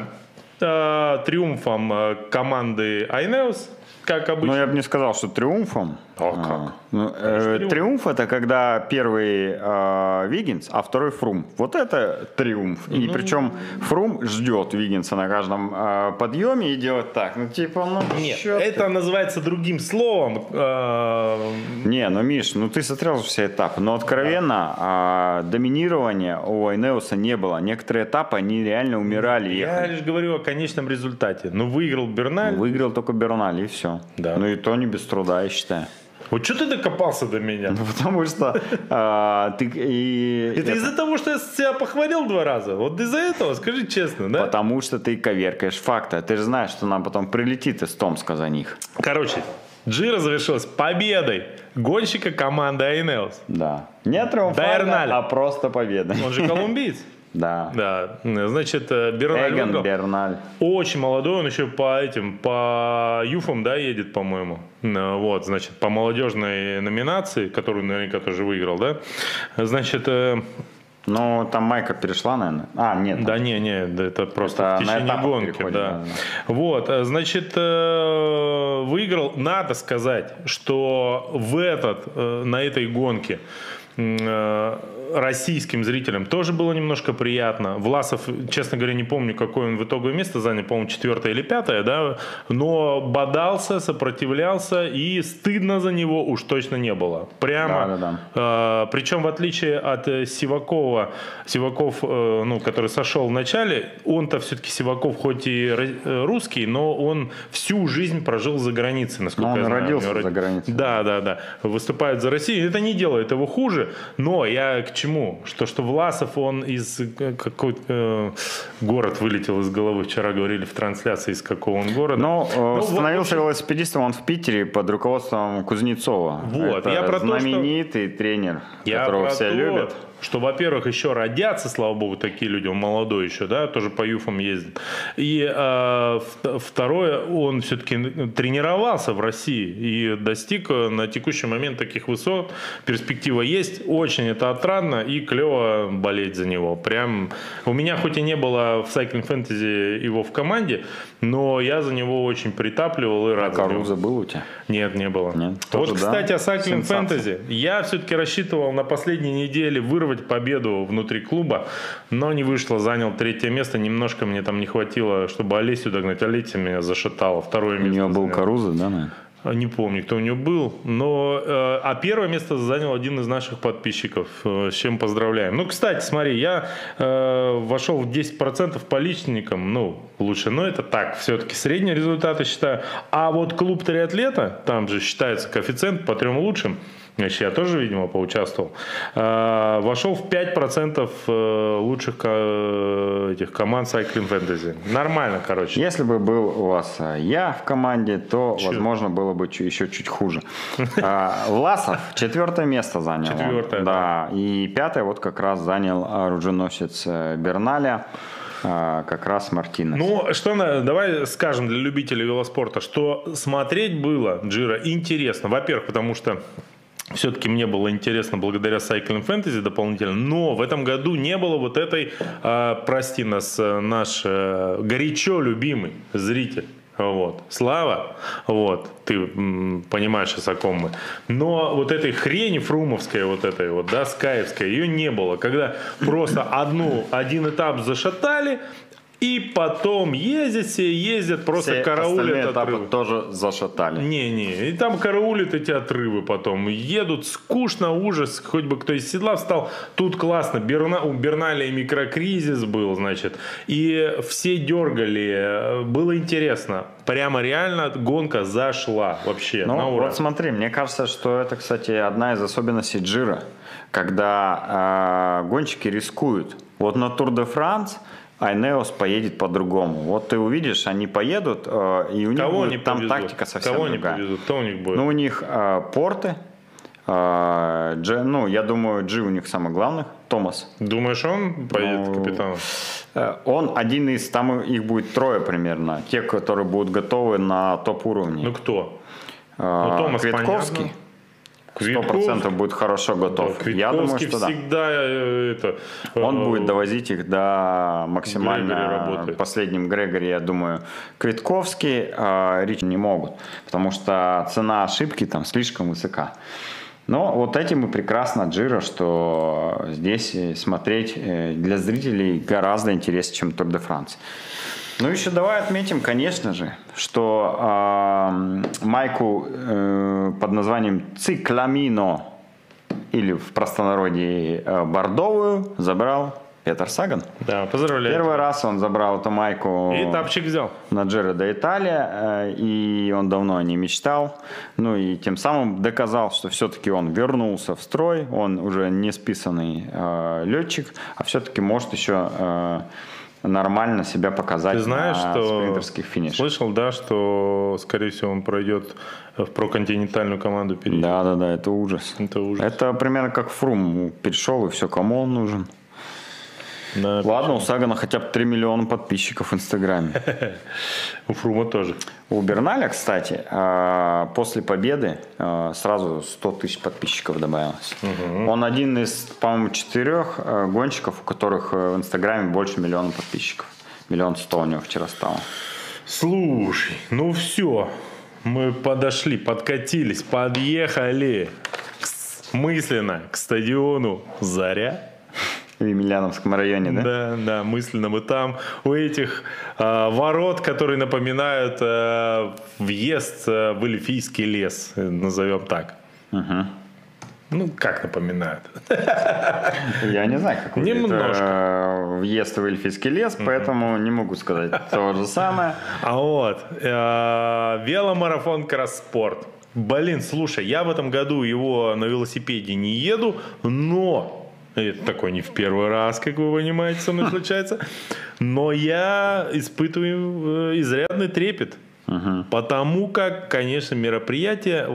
э, триумфом э, команды Айнеус, как обычно. Ну, я бы не сказал, что триумфом. А как? ну, э, триумф. триумф это когда первый э, Виггинс, а второй Фрум. Вот это триумф. И Ну. причем Фрум ждет Виггинса на каждом э, подъеме и делает так. Ну, типа, ну, Нет, чё ты? это называется другим словом. э, Не, ну Миш, ну ты смотрел все этапы, но откровенно а, доминирования у Айнеуса не было. Некоторые этапы они реально умирали. Я ехали. лишь говорю о конечном результате. Ну, выиграл Берналь. Выиграл только Берналь и все. Да. Ну и то не без труда, я считаю. Вот что ты докопался до меня? Ну, потому что а, ты и Это из-за того, что я себя похвалил два раза? Вот из-за этого, скажи честно, да? потому что ты коверкаешь факты. Ты же знаешь, что нам потом прилетит из Томска за них. Короче, Джира завершилась победой гонщика команды Айнеус. Да. Не триумфально, а просто победа. Он же колумбиец. Да. Да, значит, э, Берналь Эгон выиграл. Берналь. Очень молодой, он еще по этим, по юфам, да, едет, по-моему. Ну, Вот, значит, по молодежной номинации, которую наверняка тоже выиграл, да. Значит, э, Ну, там Майка перешла, наверное. А, нет. да не, не, да это просто Это в течение гонки, да. да. Вот, э, значит, э, выиграл, надо сказать, что в этот, э, на этой гонке э, российским зрителям тоже было немножко приятно. Власов, честно говоря, не помню, какое он в итоговое место занял, по-моему, четвертое или пятое, да, но бодался, сопротивлялся, и стыдно за него уж точно не было. Прямо. Да-да-да. Э, Причем, в отличие от э, Сивакова, Сиваков, э, ну, который сошел в начале, он-то все-таки Сиваков хоть и э, русский, но он всю жизнь прожил за границей, насколько Но он я знаю. родился за границей. Да, да, да. Выступает за Россию. Это не делает его хуже, но я к чему? Что, что Власов, он из э, какой-то э, город вылетел из головы. Вчера говорили в трансляции, из какого он города. Ну, э, в становился общем- велосипедистом он в Питере под руководством Кузнецова. Вот, Это я про то, что- знаменитый тренер, Я которого все то, любят. Что, во-первых, еще родятся, слава богу, такие люди, он молодой еще, да, тоже по юфам ездит. И э, второе, он все-таки тренировался в России и достиг э, на текущий момент таких высот. Перспектива есть, очень это отрадно и клево болеть за него. Прям у меня хоть и не было в Cycling Fantasy его в команде, но я за него очень притапливал и рад. А Каруза был у тебя? Нет, не было. Нет, вот, кстати, да? о Cycling Fantasy. Я все-таки рассчитывал на последней неделе вырвать победу внутри клуба, но не вышло. Занял третье место. Немножко мне там не хватило, чтобы Олесю догнать. Олеся меня зашатала. Второе место. У него был Каруза, да, наверное? А, не помню, кто у него был, но э, а первое место занял один из наших подписчиков, э, с чем поздравляем. Ну, кстати, смотри, я э, вошел в 10% по личникам, ну, лучше, но это так, все-таки средние результаты считаю. А вот клуб триатлета, там же считается коэффициент по трем лучшим, Значит, я тоже, видимо, поучаствовал. А, вошел в 5% э, лучших этих команд Cycling Fantasy. Нормально, короче. Если бы был у вас э, я в команде, то, Чё? возможно, было бы еще чуть хуже. А, Ласов четвертое место занял. Четвертое, да. И пятое вот как раз занял оруженосец э, Берналя как раз Мартинес. Ну, что давай скажем для любителей велоспорта, что смотреть было Джира интересно. Во-первых, потому что все-таки мне было интересно благодаря Cycling Fantasy дополнительно, но в этом году не было вот этой, э, прости нас, э, наш э, горячо любимый зритель. Вот. Слава, вот, ты м, понимаешь, о ком мы. Но вот этой хрени фрумовской, вот этой вот, да, скаевской, ее не было. Когда просто одну, один этап зашатали, и потом ездят все, ездят, просто все караулят отрывы. тоже зашатали. Не-не, и там караулят эти отрывы потом. Едут, скучно, ужас, хоть бы кто из седла встал. Тут классно, Берна, у Берналя микрокризис был, значит. И все дергали, было интересно. Прямо реально гонка зашла вообще ну, на ура. Вот смотри, мне кажется, что это, кстати, одна из особенностей Джира. Когда э, гонщики рискуют. Вот на Тур де Франс Айнеос поедет по-другому. Вот ты увидишь, они поедут, э, и у них Кого будет, там повезут? тактика совсем Кого другая. Повезут? Кто у них будет? Ну, у них э, порты, э, Дж, ну, я думаю, Джи у них самый главный, Томас. Думаешь, он поедет ну, капитаном? Э, он один из, там их будет трое примерно, те, которые будут готовы на топ-уровне. Ну, кто? Э, ну, Томас, Квитковский. Понятно. Сто процентов будет хорошо готов. Да, Я думаю, что всегда да. Э, это. Он э, будет довозить их до максимально последним Грегори, я думаю. Квитковский, э, Рич не могут, потому что цена ошибки там слишком высока. Но вот этим и прекрасно Джира, что здесь смотреть для зрителей гораздо интереснее, чем Тур де Франс. Ну, еще давай отметим, конечно же, что э, майку э, под названием Цикламино или в простонародье э, бордовую забрал Петр Саган. Да, поздравляю. Первый раз он забрал эту майку и тапчик взял. на Джиро до Италия, э, и он давно о ней мечтал. Ну и тем самым доказал, что все-таки он вернулся в строй, он уже не списанный э, летчик, а все-таки может еще... Э, нормально себя показать Ты знаешь, на что спринтерских финишах. Слышал, да, что, скорее всего, он пройдет в проконтинентальную команду перейдет. Да, да, да, это ужас. Это ужас. Это примерно как Фрум перешел, и все, кому он нужен. Да, Ладно, у Сагана хотя бы 3 миллиона подписчиков в Инстаграме. У Фрума тоже. У Берналя, кстати, а, после победы а, сразу 100 тысяч подписчиков добавилось. Он один из, по-моему, четырех а, гонщиков, у которых в Инстаграме больше миллиона подписчиков. Миллион сто у него вчера стало. Слушай, ну все, мы подошли, подкатились, подъехали мысленно к стадиону «Заря». В Емельяновском районе, да? Да, да, мысленно мы там. У этих э, ворот, которые напоминают э, въезд э, в Эльфийский лес, назовем так. Угу. Ну, как напоминают? Я не знаю, как Немножко. Э, въезд в Эльфийский лес, поэтому не могу сказать то же самое. А вот, э, веломарафон Кросспорт. Блин, слушай, я в этом году его на велосипеде не еду, но это такой не в первый раз, как вы понимаете, со мной случается. Но я испытываю э, изрядный трепет. Угу. Потому как, конечно, мероприятие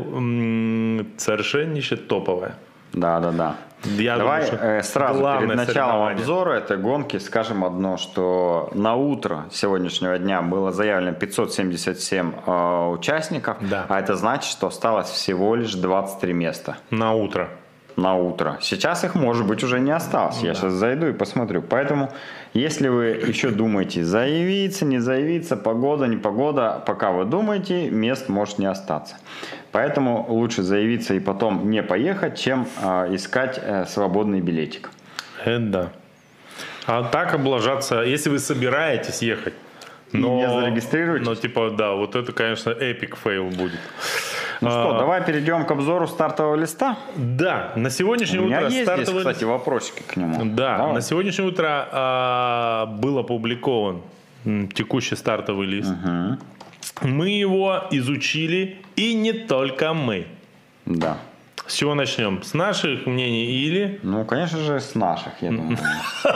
совершеннейше топовое. Да, да, да. Я Давай думаю, э, сразу перед началом обзора этой гонки скажем одно, что на утро сегодняшнего дня было заявлено 577 э, участников, да. а это значит, что осталось всего лишь 23 места. На утро на утро. Сейчас их, может быть, уже не осталось. Ну, Я да. сейчас зайду и посмотрю. Поэтому, если вы еще думаете, заявиться, не заявиться, погода, не погода, пока вы думаете, мест может не остаться. Поэтому лучше заявиться и потом не поехать, чем э, искать э, свободный билетик. Это да. А так облажаться, если вы собираетесь ехать, но, не зарегистрируйтесь. Но типа, да, вот это, конечно, epic fail будет. Ну что, а, давай перейдем к обзору стартового листа. Да, на сегодняшнее утро... У меня есть стартовый... здесь, кстати, вопросики к нему. Да, давай. на сегодняшнее утро а, был опубликован текущий стартовый лист. Угу. Мы его изучили, и не только мы. Да. С чего начнем? С наших мнений или? Ну, конечно же, с наших, я думаю.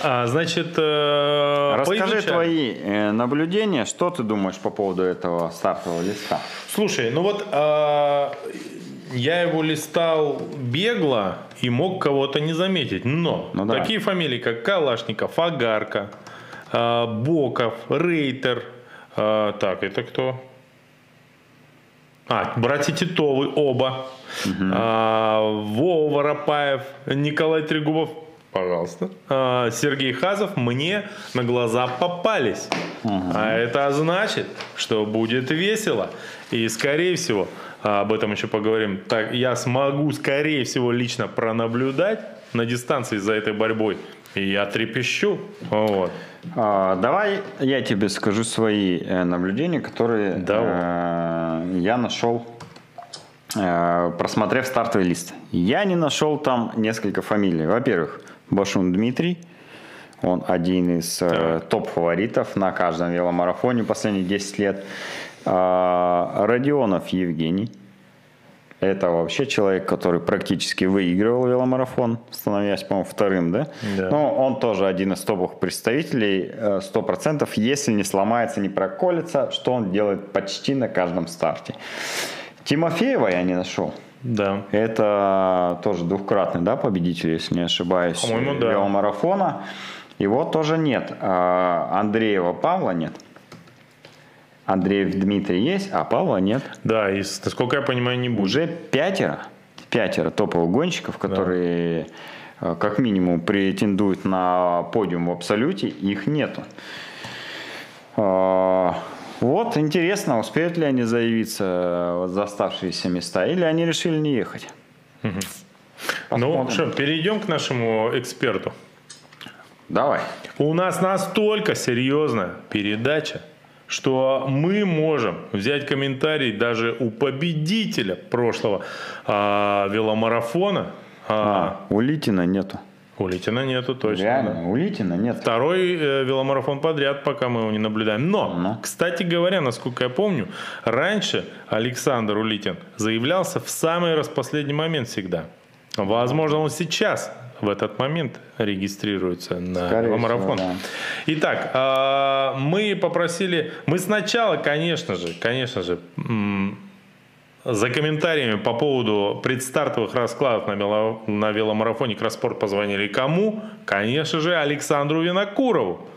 А, значит, э, расскажи твои э, наблюдения, что ты думаешь по поводу этого стартового листа? Слушай, ну вот а, я его листал бегло и мог кого-то не заметить, но ну, такие фамилии, как Калашников, Агарка, а, Боков, Рейтер, так, это кто? А, братья Титовы оба. Угу. А, Вова Воропаев, Николай Трегубов, пожалуйста. А, Сергей Хазов мне на глаза попались. Угу. А это значит, что будет весело. И, скорее всего, об этом еще поговорим. Так, я смогу, скорее всего, лично пронаблюдать на дистанции за этой борьбой. И я трепещу. Вот. А, давай я тебе скажу свои э, наблюдения, которые э, я нашел, э, просмотрев стартовый лист. Я не нашел там несколько фамилий. Во-первых, Башун Дмитрий. Он один из э, топ-фаворитов на каждом веломарафоне последние 10 лет. Э, Родионов Евгений. Это вообще человек, который практически выигрывал веломарафон, становясь, по-моему, вторым, да? да? Но он тоже один из топовых представителей, э, сто процентов, если не сломается, не проколется, что он делает почти на каждом старте. Тимофеева я не нашел. Да. Это тоже двухкратный, да, победитель, если не ошибаюсь, По-моему, да. веломарафона. Его тоже нет. А Андреева Павла нет. Андреев Дмитрий есть, а Павла нет. Да, и, насколько я понимаю, не будет. Уже пятеро, пятеро топовых гонщиков, которые да. как минимум претендуют на подиум в абсолюте, их нету. А, вот, интересно, успеют ли они заявиться за оставшиеся места, или они решили не ехать. Угу. Ну что, перейдем к нашему эксперту. Давай. У нас настолько серьезная передача, что мы можем взять комментарий даже у победителя прошлого а, веломарафона. А, а, у Литина нету. У Литина нету, точно. Реально, да. у Литина нет. Второй э, веломарафон подряд, пока мы его не наблюдаем. Но, ну. кстати говоря, насколько я помню, раньше Александр Улитин заявлялся в самый распоследний момент всегда. Возможно, он сейчас в этот момент регистрируется на Скорее марафон. Всего, да. Итак, а, мы попросили, мы сначала, конечно же, конечно же, за комментариями по поводу предстартовых раскладов на, вело, на веломарафоне Кросспорт позвонили кому? Конечно же, Александру Винокурову,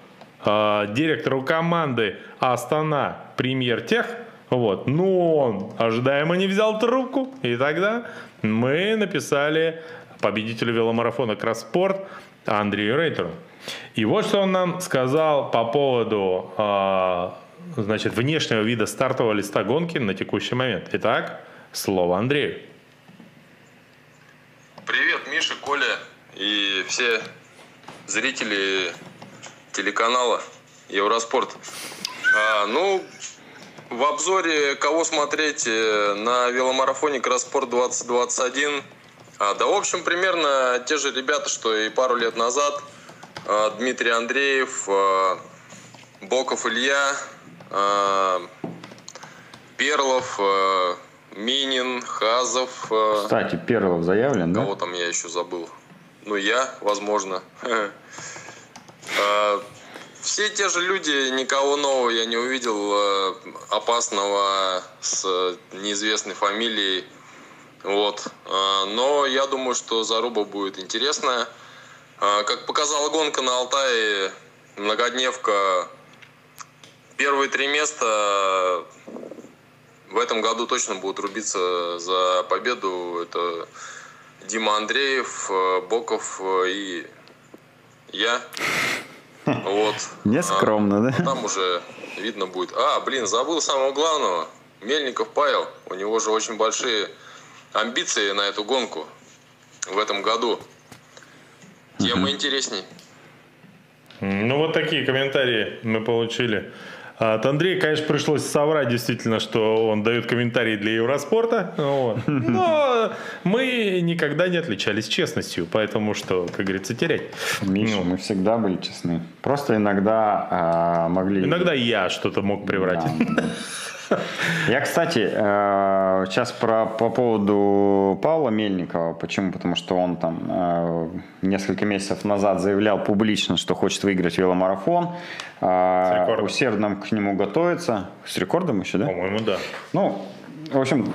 а, директору команды Астана Премьер Тех. Вот. Но он ожидаемо не взял трубку, и тогда мы написали победителю веломарафона Кросспорт Андрею Рейтеру. И вот что он нам сказал по поводу э, значит, внешнего вида стартового листа гонки на текущий момент. Итак, слово Андрею. Привет, Миша, Коля и все зрители телеканала Евроспорт. А, ну, в обзоре, кого смотреть э, на веломарафоне Кросспорт 2021 а, да, в общем, примерно те же ребята, что и пару лет назад. А, Дмитрий Андреев, а, Боков Илья, а, Перлов, а, Минин, Хазов. А, Кстати, Перлов заявлен, да? Кого там я еще забыл? Ну, я, возможно. А, все те же люди, никого нового я не увидел, а, опасного с неизвестной фамилией. Вот. А, но я думаю, что заруба будет интересная. А, как показала гонка на Алтае, многодневка, первые три места в этом году точно будут рубиться за победу. Это Дима Андреев, э, Боков э, и я. Вот. Нескромно, а, да? Там уже видно будет. А, блин, забыл самого главного. Мельников Павел. У него же очень большие амбиции на эту гонку в этом году. Тема uh интересней. Ну, вот такие комментарии мы получили. От Андрея, конечно, пришлось соврать действительно, что он дает комментарии для Евроспорта. Вот. Но мы никогда не отличались честностью, поэтому что, как говорится, терять. Миша, ну. мы всегда были честны. Просто иногда а, могли... Иногда я что-то мог приврать. Да, я, кстати, э, сейчас про, по поводу Павла Мельникова. Почему? Потому что он там э, несколько месяцев назад заявлял публично, что хочет выиграть веломарафон. Э, усердно к нему готовится. С рекордом еще, да? По-моему, да. Ну, в общем,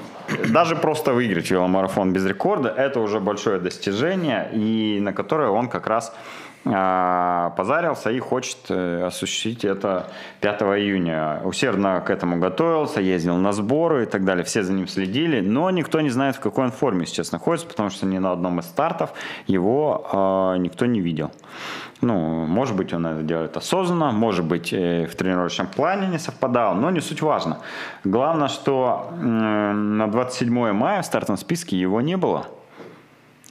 даже просто выиграть веломарафон без рекорда – это уже большое достижение, и на которое он как раз позарился и хочет э, осуществить это 5 июня. Усердно к этому готовился, ездил на сборы и так далее. Все за ним следили, но никто не знает, в какой он форме сейчас находится, потому что ни на одном из стартов его э, никто не видел. Ну, может быть, он это делает осознанно, может быть, э, в тренировочном плане не совпадал, но не суть важно. Главное, что на 27 мая в стартовом списке его не было.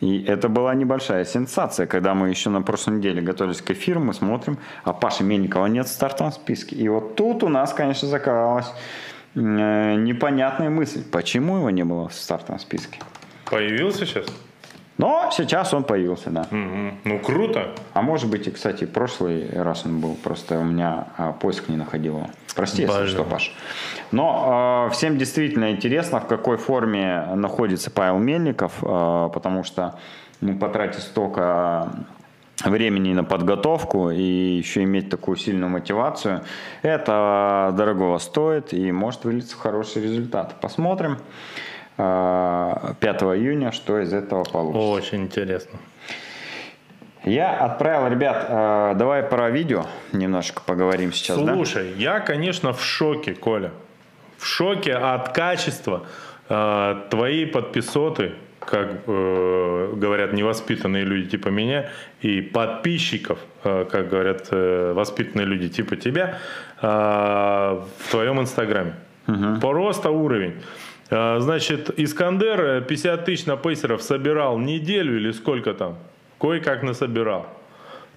И это была небольшая сенсация, когда мы еще на прошлой неделе готовились к эфиру, мы смотрим, а Паши Мельникова нет в стартовом списке. И вот тут у нас, конечно, закралась э, непонятная мысль, почему его не было в стартовом списке. Появился сейчас? Но сейчас он появился, да. Угу. Ну, круто. А может быть, и, кстати, прошлый раз он был, просто у меня а, поиск не находил его. Прости, если что, Паш. Но э, всем действительно интересно, в какой форме находится Павел Мельников, э, потому что ну, потратить столько времени на подготовку и еще иметь такую сильную мотивацию, это дорогого стоит и может вылиться в хороший результат. Посмотрим. 5 июня, что из этого получится. Очень интересно. Я отправил, ребят, э, давай про видео немножко поговорим сейчас. Слушай, да? я, конечно, в шоке, Коля. В шоке от качества э, твоей подписоты, как э, говорят невоспитанные люди типа меня, и подписчиков, э, как говорят э, воспитанные люди типа тебя, э, в твоем инстаграме. Угу. Просто уровень. А, значит, Искандер 50 э, тысяч на пейсеров собирал неделю или сколько там? Кое-как насобирал.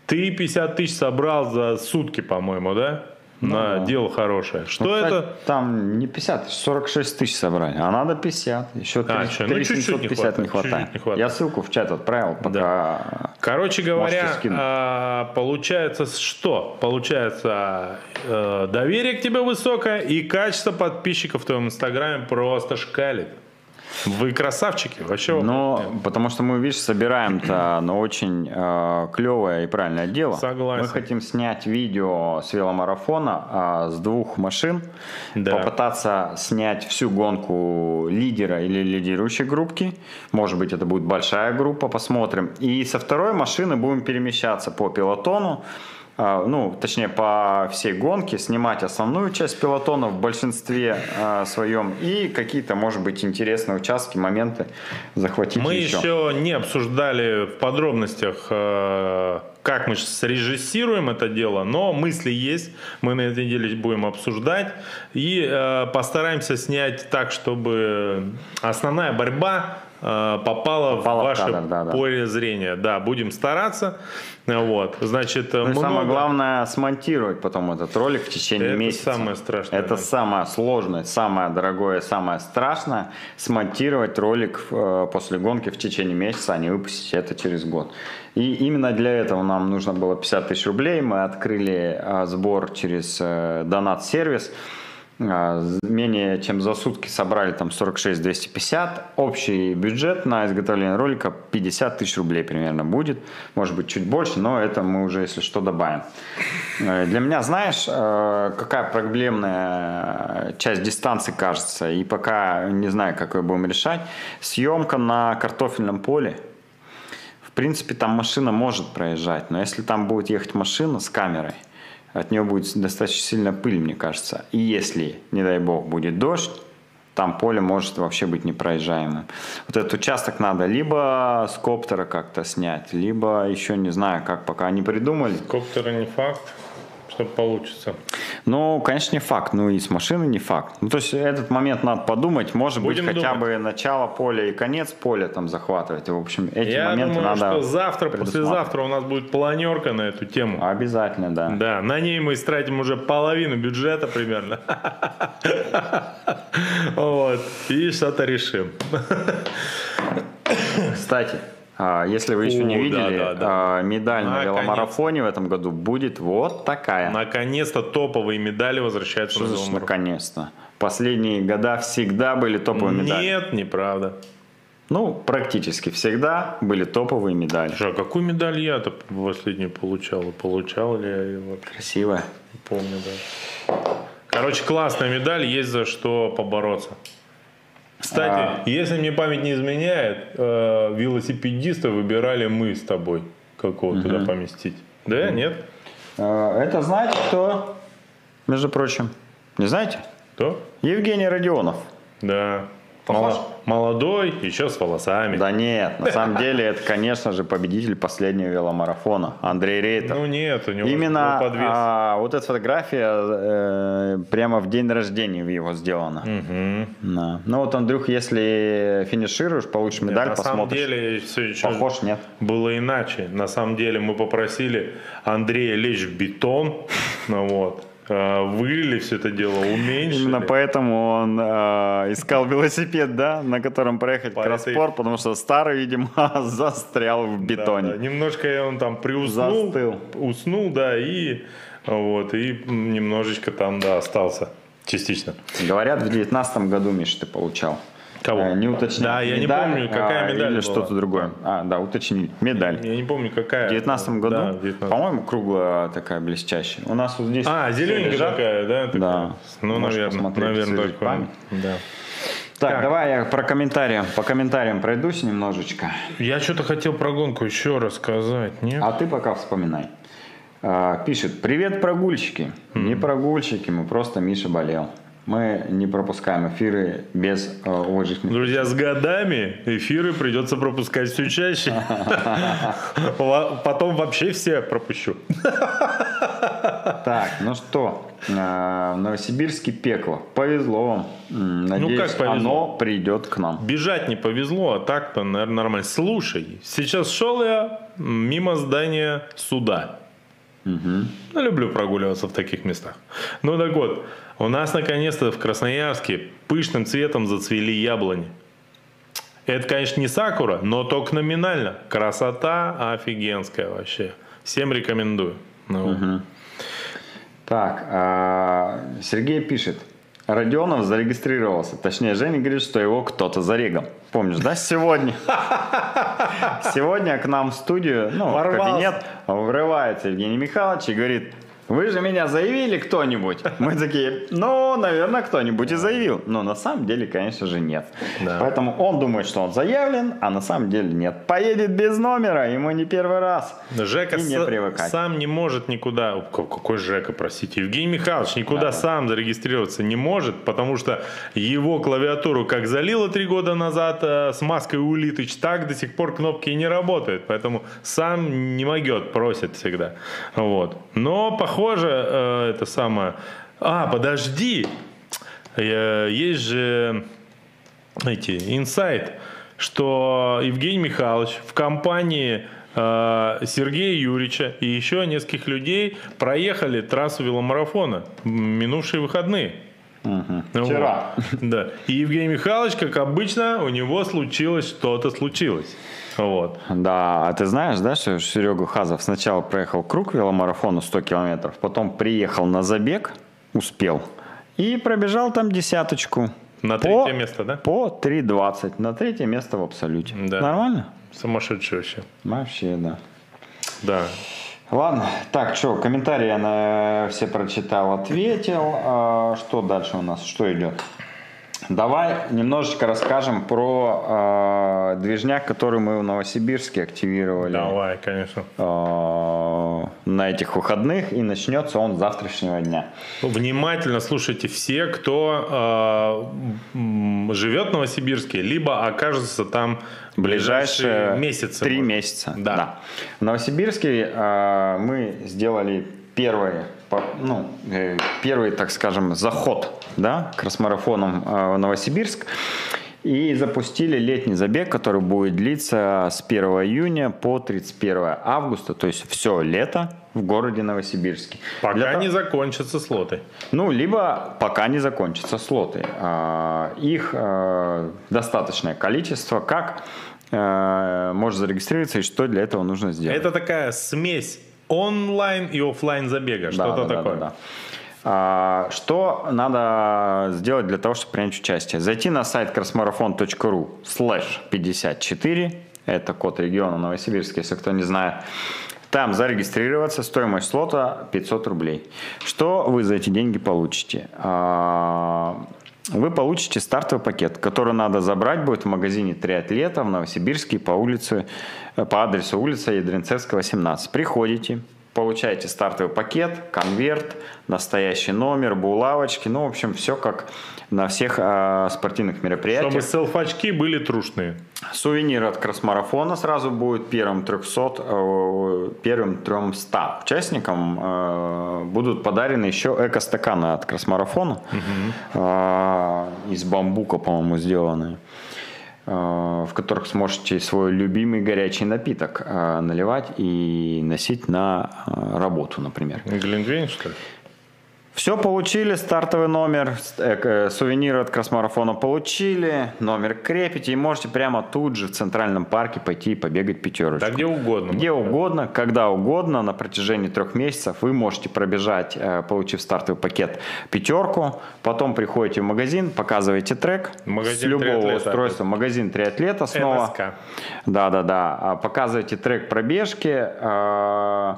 Ты 50 тысяч собрал за сутки, по-моему, да? Ну, на да. дело хорошее. Что ну, кстати, это? Там не 50, 46 тысяч собрали, а надо 50. Еще 3, а, 3, ну, 750 не хватает. Не хватает. Я ссылку в чат отправил, пока да. Короче говоря, а, получается что? Получается э, доверие к тебе высокое и качество подписчиков в твоем инстаграме просто шкалит. Вы красавчики, вообще. Но потому что мы, видишь, собираем-то на очень э, клевое и правильное дело. Согласен. Мы хотим снять видео с веломарафона э, с двух машин, да. попытаться снять всю гонку лидера или лидирующей группки. Может быть, это будет большая группа, посмотрим. И со второй машины будем перемещаться по пилотону. А, ну, точнее, по всей гонке, снимать основную часть пилотона в большинстве э, своем и какие-то, может быть, интересные участки, моменты захватить Мы еще. еще не обсуждали в подробностях, э, как мы срежиссируем это дело, но мысли есть, мы на этой неделе будем обсуждать и э, постараемся снять так, чтобы основная борьба попало, попало в ваше кадр, да, да. поле зрения. Да, будем стараться. Вот, значит, ну, много... самое главное смонтировать потом этот ролик в течение это месяца. Это самое страшное. Это да. самое сложное, самое дорогое, самое страшное смонтировать ролик э, после гонки в течение месяца, а не выпустить это через год. И именно для этого нам нужно было 50 тысяч рублей. Мы открыли э, сбор через донат-сервис. А, Менее чем за сутки собрали там 46-250. Общий бюджет на изготовление ролика 50 тысяч рублей примерно будет. Может быть, чуть больше, но это мы уже, если что, добавим. Э, Для меня, знаешь, э, какая проблемная часть дистанции кажется, и пока не знаю, как ее будем решать. Съемка на картофельном поле. В принципе, там машина может проезжать, но если там будет ехать машина с камерой, от нее будет достаточно сильно пыль, мне кажется. И если, не дай бог, будет дождь, там поле может вообще быть непроезжаемым. Вот этот участок надо либо с коптера как-то снять, либо еще не знаю, как пока не придумали. Коптера не факт, что получится. Ну, конечно, не факт. Ну и с машины не факт. Ну, то есть этот момент надо подумать. Может Будем быть, хотя думать. бы начало поля и конец поля там захватывать. В общем, эти Я моменты думаю, надо что завтра, послезавтра у нас будет планерка на эту тему. Обязательно, да. Да, на ней мы истратим уже половину бюджета примерно. Вот. И что-то решим. Кстати, если вы еще О, не да, видели, да, да. а, медаль на веломарафоне в этом году будет вот такая. Наконец-то топовые медали возвращаются Что на веломарафон. наконец-то? Последние года всегда были топовые медали. Нет, неправда. Ну, практически всегда были топовые медали. Слушай, а какую медаль я-то последнюю получал? Получал ли я ее? Красивая. Помню даже. Короче, классная медаль, есть за что побороться. Кстати, А. если мне память не изменяет, э, велосипедиста выбирали мы с тобой, какого туда поместить. Да, нет? А, Это знаете кто? Между прочим. Не знаете? Кто? Евгений Родионов. Да. Похож? Молодой, еще с волосами. Да нет, на самом деле это, конечно же, победитель последнего веломарафона. Андрей Рейтер. Ну нет, у него Именно был подвес. а, вот эта фотография э, прямо в день рождения его сделана. Мгм. Да. Ну вот, Андрюх, если финишируешь, получишь Нет, медаль, на самом посмотришь. деле все еще Похож, нет? было иначе. На самом деле мы попросили Андрея лечь в бетон, ну вот, вылили все это дело, уменьшили. Именно поэтому он э, искал велосипед, да, на котором проехать По этой- кросспорт, потому что старый, видимо, застрял в Да, бетоне. да. Немножко он там приуснул. Застыл. Уснул, да, и вот, и немножечко там, да, остался. Частично. Говорят, в девятнадцатом году, Миш, ты получал. Кого? Э, не уточнял. Да, я не помню, какая а, медаль Или что-то другое. А, да, уточнили. Медаль. Я не помню, какая. В девятнадцатом году, Да, в 19. по-моему, круглая такая блестящая. У нас вот здесь А, зелененькая лежат. такая, да? такая? Да. Ну, Можешь наверное, наверное, такое. память. Да. Так, Так. давай я про комментариям, по комментариям пройдусь немножечко. Я что-то хотел про гонку еще рассказать, нет? А ты пока вспоминай. А, Пишет, привет, прогульщики. Не прогульщики, мы просто Миша болел. Мы не пропускаем эфиры без э, уважительных. Друзья, с годами эфиры придется пропускать все чаще. Потом вообще все пропущу. Так, ну что, э, Новосибирский пекло. Повезло вам. Надеюсь, Ну, как повезло? оно придет к нам. Бежать не повезло, а так-то, наверное, нормально. Слушай, сейчас шел я мимо здания суда. Ну, люблю прогуливаться в таких местах. Ну так вот, у нас наконец-то в Красноярске пышным цветом зацвели яблони. Это, конечно, не сакура, но только номинально. Красота офигенская вообще. Всем рекомендую. Ну, Так, а, Сергей пишет. Родионов зарегистрировался. Точнее, Женя говорит, что его кто-то зарегал. Помнишь, да, сегодня? Сегодня к нам в студию, ну, в кабинет врывается Евгений Михайлович и говорит, вы же меня заявили кто-нибудь? Мы такие, ну, наверное, кто-нибудь и заявил. Но на самом деле, конечно же, нет. Да. Поэтому он думает, что он заявлен, а на самом деле нет. Поедет без номера, ему не первый раз. Жека И не привыкать. сам не может никуда, какой Жека, простите, Евгений Михайлович никуда сам зарегистрироваться не может, потому что его клавиатуру как залило три года назад э, с маской Улитыч, так до сих пор кнопки и не работают, поэтому сам не могет, просит всегда. Вот. Но похоже, э, это самое... А, подожди, Э, есть же эти инсайт, что Евгений Михайлович в компании э, Сергея Юрьевича и еще нескольких людей проехали трассу веломарафона минувшие выходные. Вчера. вот. Да. И Евгений Михайлович, как обычно, у него случилось что-то случилось. Вот. Да, а ты знаешь, да, что Серега Хазов сначала проехал круг веломарафона 100 километров, потом приехал на забег, успел, И пробежал там десяточку. На По- третье место, да? По 3.20. На третье место в абсолюте. Да. Нормально? Сумасшедший вообще. Вообще, да. Да. Ладно, так, что, комментарии я на все прочитал, ответил. А, что дальше у нас? Что идет? Давай немножечко расскажем про а, движняк, который мы в Новосибирске активировали Давай, конечно. а, на этих выходных, и начнется он с завтрашнего дня. Внимательно слушайте все, кто э, живет в Новосибирске, либо окажется там ближайшие ближайшие месяцы. Три может. месяца. Да. В Новосибирске а, мы сделали первый, по- ну, э, первый, так скажем, заход да, к кросс-марафонам а, в Новосибирск. И запустили летний забег, который будет длиться с 1 июня по 31 августа, то есть все лето в городе Новосибирске. Пока Для не закончатся слоты. ну, либо пока не закончатся слоты. А, Их а, достаточное количество. Как можно зарегистрироваться и что для этого нужно сделать? Это такая смесь онлайн и оффлайн забега. Да, Что-то да, да, такое. да, да. А, Что надо сделать для того, чтобы принять участие? Зайти на сайт crossmarathon.ru slash 54, это код региона Новосибирск, если кто не знает. Там зарегистрироваться, стоимость слота 500 рублей. Что вы за эти деньги получите? А, Вы получите стартовый пакет, который надо забрать будет в магазине «Триатлета» в Новосибирске по улице, э, по адресу улица Ядринцевская, 18. Приходите, получаете стартовый пакет, конверт, настоящий номер, булавочки, ну, в общем, все как на всех э, спортивных мероприятиях. Чтобы селфачки были трушные. Сувенир от кросс-марафона сразу будет первым 300, э, первым 300 участникам э, будут подарены еще эко-стаканы от кросс-марафона э, из бамбука, по-моему, сделанные в которых сможете свой любимый горячий напиток э, наливать и носить на э, работу, например. Глинтвейн, что ли? Все получили, стартовый номер, э, э, сувенир от кросс-марафона получили, номер крепите и можете прямо тут же в Центральном парке пойти и побегать пятерочку. Да где угодно. Где угодно, когда угодно, на протяжении трех месяцев вы можете пробежать, э, получив стартовый пакет, пятерку, потом приходите в магазин, показываете трек Магазин с любого устройства, магазин триатлета снова. НСК. Да, да, да. Показываете трек пробежки, э,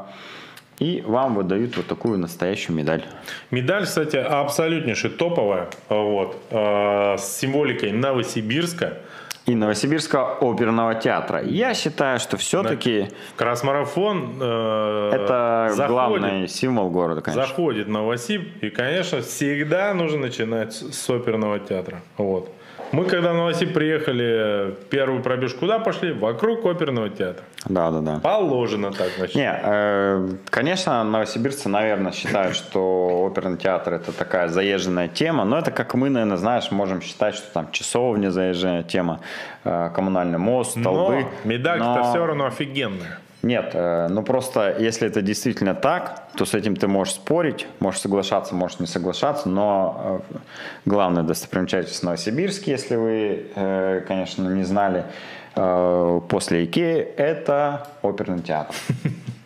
и вам выдают вот такую настоящую медаль. Медаль, кстати, абсолютнейшая топовая. Вот, э, с символикой Новосибирска. И Новосибирского оперного театра. Я считаю, что все-таки Красмарафон э, это заходит, главный символ города, конечно. заходит Новосиб. И, конечно, всегда нужно начинать с с оперного театра. Вот. Мы, когда в Новосиб приехали, первую пробежку куда пошли? Вокруг оперного театра. Да, да, да. Положено так, значит. Не, э, конечно, новосибирцы, наверное, считают, что оперный театр это такая заезженная тема, но это как мы, наверное, знаешь, можем считать, что там часовня заезженная тема, э, коммунальный мост, столбы. Но медалька-то Но- все равно офигенная. Нет, э, ну просто если это действительно так, то с этим ты можешь спорить, можешь соглашаться, можешь не соглашаться, но э, главная достопримечательность Новосибирске, если вы, э, конечно, не знали, после Икеи, это оперный театр.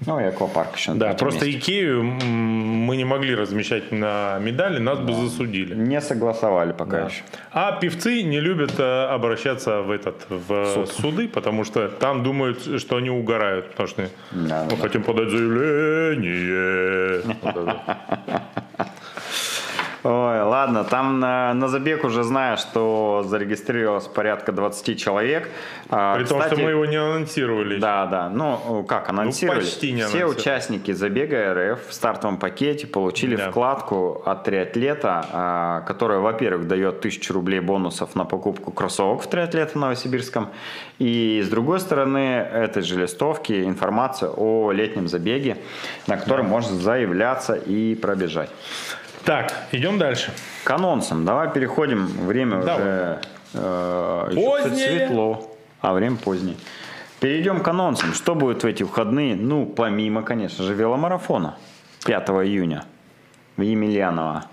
Ну и аквапарк еще. Да, просто месте. Икею мы не могли размещать на медали, нас бы засудили. Не согласовали пока Да. еще. А певцы не любят э, обращаться в этот в суды, потому что там думают, что они угорают, потому что Да, мы да. хотим подать заявление. Ладно, там на, на забег уже знаю, что зарегистрировалось порядка 20 человек. А, При том, что кстати, мы его не анонсировали. Да, да. Ну, как анонсировали? почти не Все анонсировали. участники забега РФ в стартовом пакете получили Да. вкладку от триатлета, а, которая, во-первых, дает 1000 рублей бонусов на покупку кроссовок в триатлете в Новосибирском. И с другой стороны, этой же листовки информация о летнем забеге, на который можно заявляться и пробежать. Так, идем дальше. К анонсам. Давай переходим. Время Давай. уже э, Позднее. светло, а время позднее. Перейдем к анонсам. Что будет в эти выходные? Ну, помимо, конечно же, веломарафона 5 июня в Емельяново.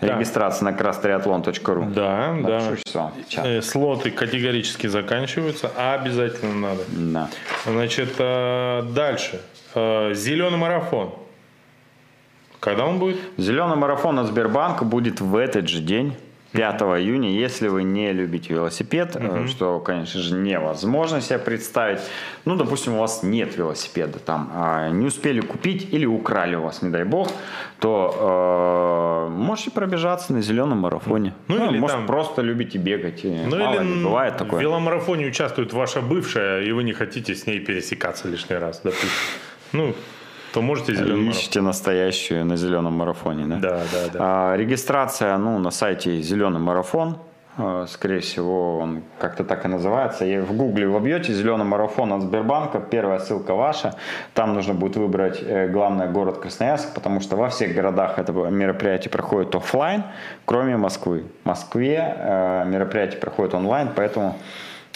Так. Регистрация на краstriathlon.ru. Да, да. Напишу число. Чат. Э, Слоты категорически заканчиваются, а обязательно надо. Да. Значит, э, дальше. Э, Зеленый марафон. Когда он будет? Зеленый марафон от Сбербанка будет в этот же день. 5 июня, если вы не любите велосипед, э, что, конечно же, невозможно себе представить. Ну, допустим, у вас нет велосипеда, там а, не успели купить или украли у вас, не дай бог, то э, можете пробежаться на зеленом марафоне. Ну, или может, там- просто любите бегать. и Ну мало или ли, бывает в такое. веломарафоне участвует ваша бывшая, и вы не хотите с ней пересекаться лишний раз, допустим. Ну, то можете зеленый марафон. Ищите настоящую на зеленом марафоне, да? Да, да, да. А, регистрация, ну, на сайте Зеленый марафон. А, Скорее всего, он как-то так и называется. И в гугле вобьете «Зеленый марафон» от Сбербанка, первая ссылка ваша. Там нужно будет выбрать, э, главное, город Красноярск, потому что во всех городах это мероприятие проходит оффлайн, кроме Москвы. В Москве э, мероприятие проходит онлайн, поэтому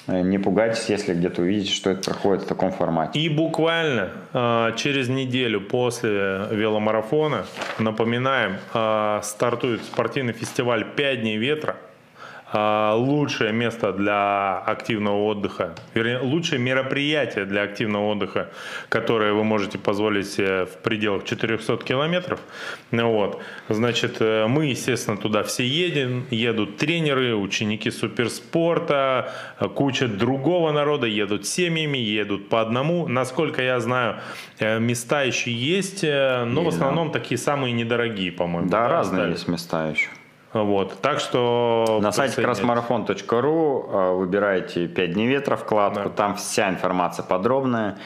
не пугайтесь, если где-то увидите, что это проходит в таком формате. И буквально э, через неделю после веломарафона, напоминаем, э, стартует спортивный фестиваль «5 дней ветра». Э, лучшее место для активного отдыха, вернее, лучшее мероприятие для активного отдыха, которое вы можете позволить себе в пределах 400 километров. Вот. Значит, э, мы, естественно, туда все едем, едут тренеры, ученики суперспорта, куча другого народа, едут семьями, едут по одному. Насколько я знаю, э, места еще есть, э, но в Есть, да. основном такие самые недорогие, по-моему. Да, разные остались. есть места еще. Вот. Так что... На сайте красмарафон.ру э, выбираете 5 дней ветра вкладку, Да. там вся информация подробная,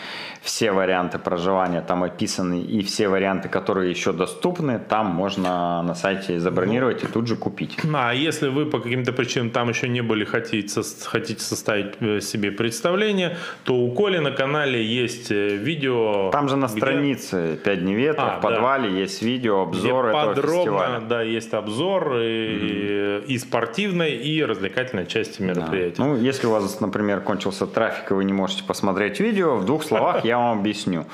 все варианты проживания там описаны и все варианты, которые еще доступны, там можно на сайте забронировать и тут же купить. А если вы по каким-то причинам там еще не были, хотите, хотите составить э, себе представление, то у Коли на канале есть э, видео. Там же на где- странице 5 дней ветра А, в подвале есть видео, где обзор этого подробно, фестиваля. да, есть обзор и, и спортивной, и развлекательной части Да. мероприятия. Ну, если у вас, например, кончился трафик, и вы не можете посмотреть видео, в двух словах я вам объясню.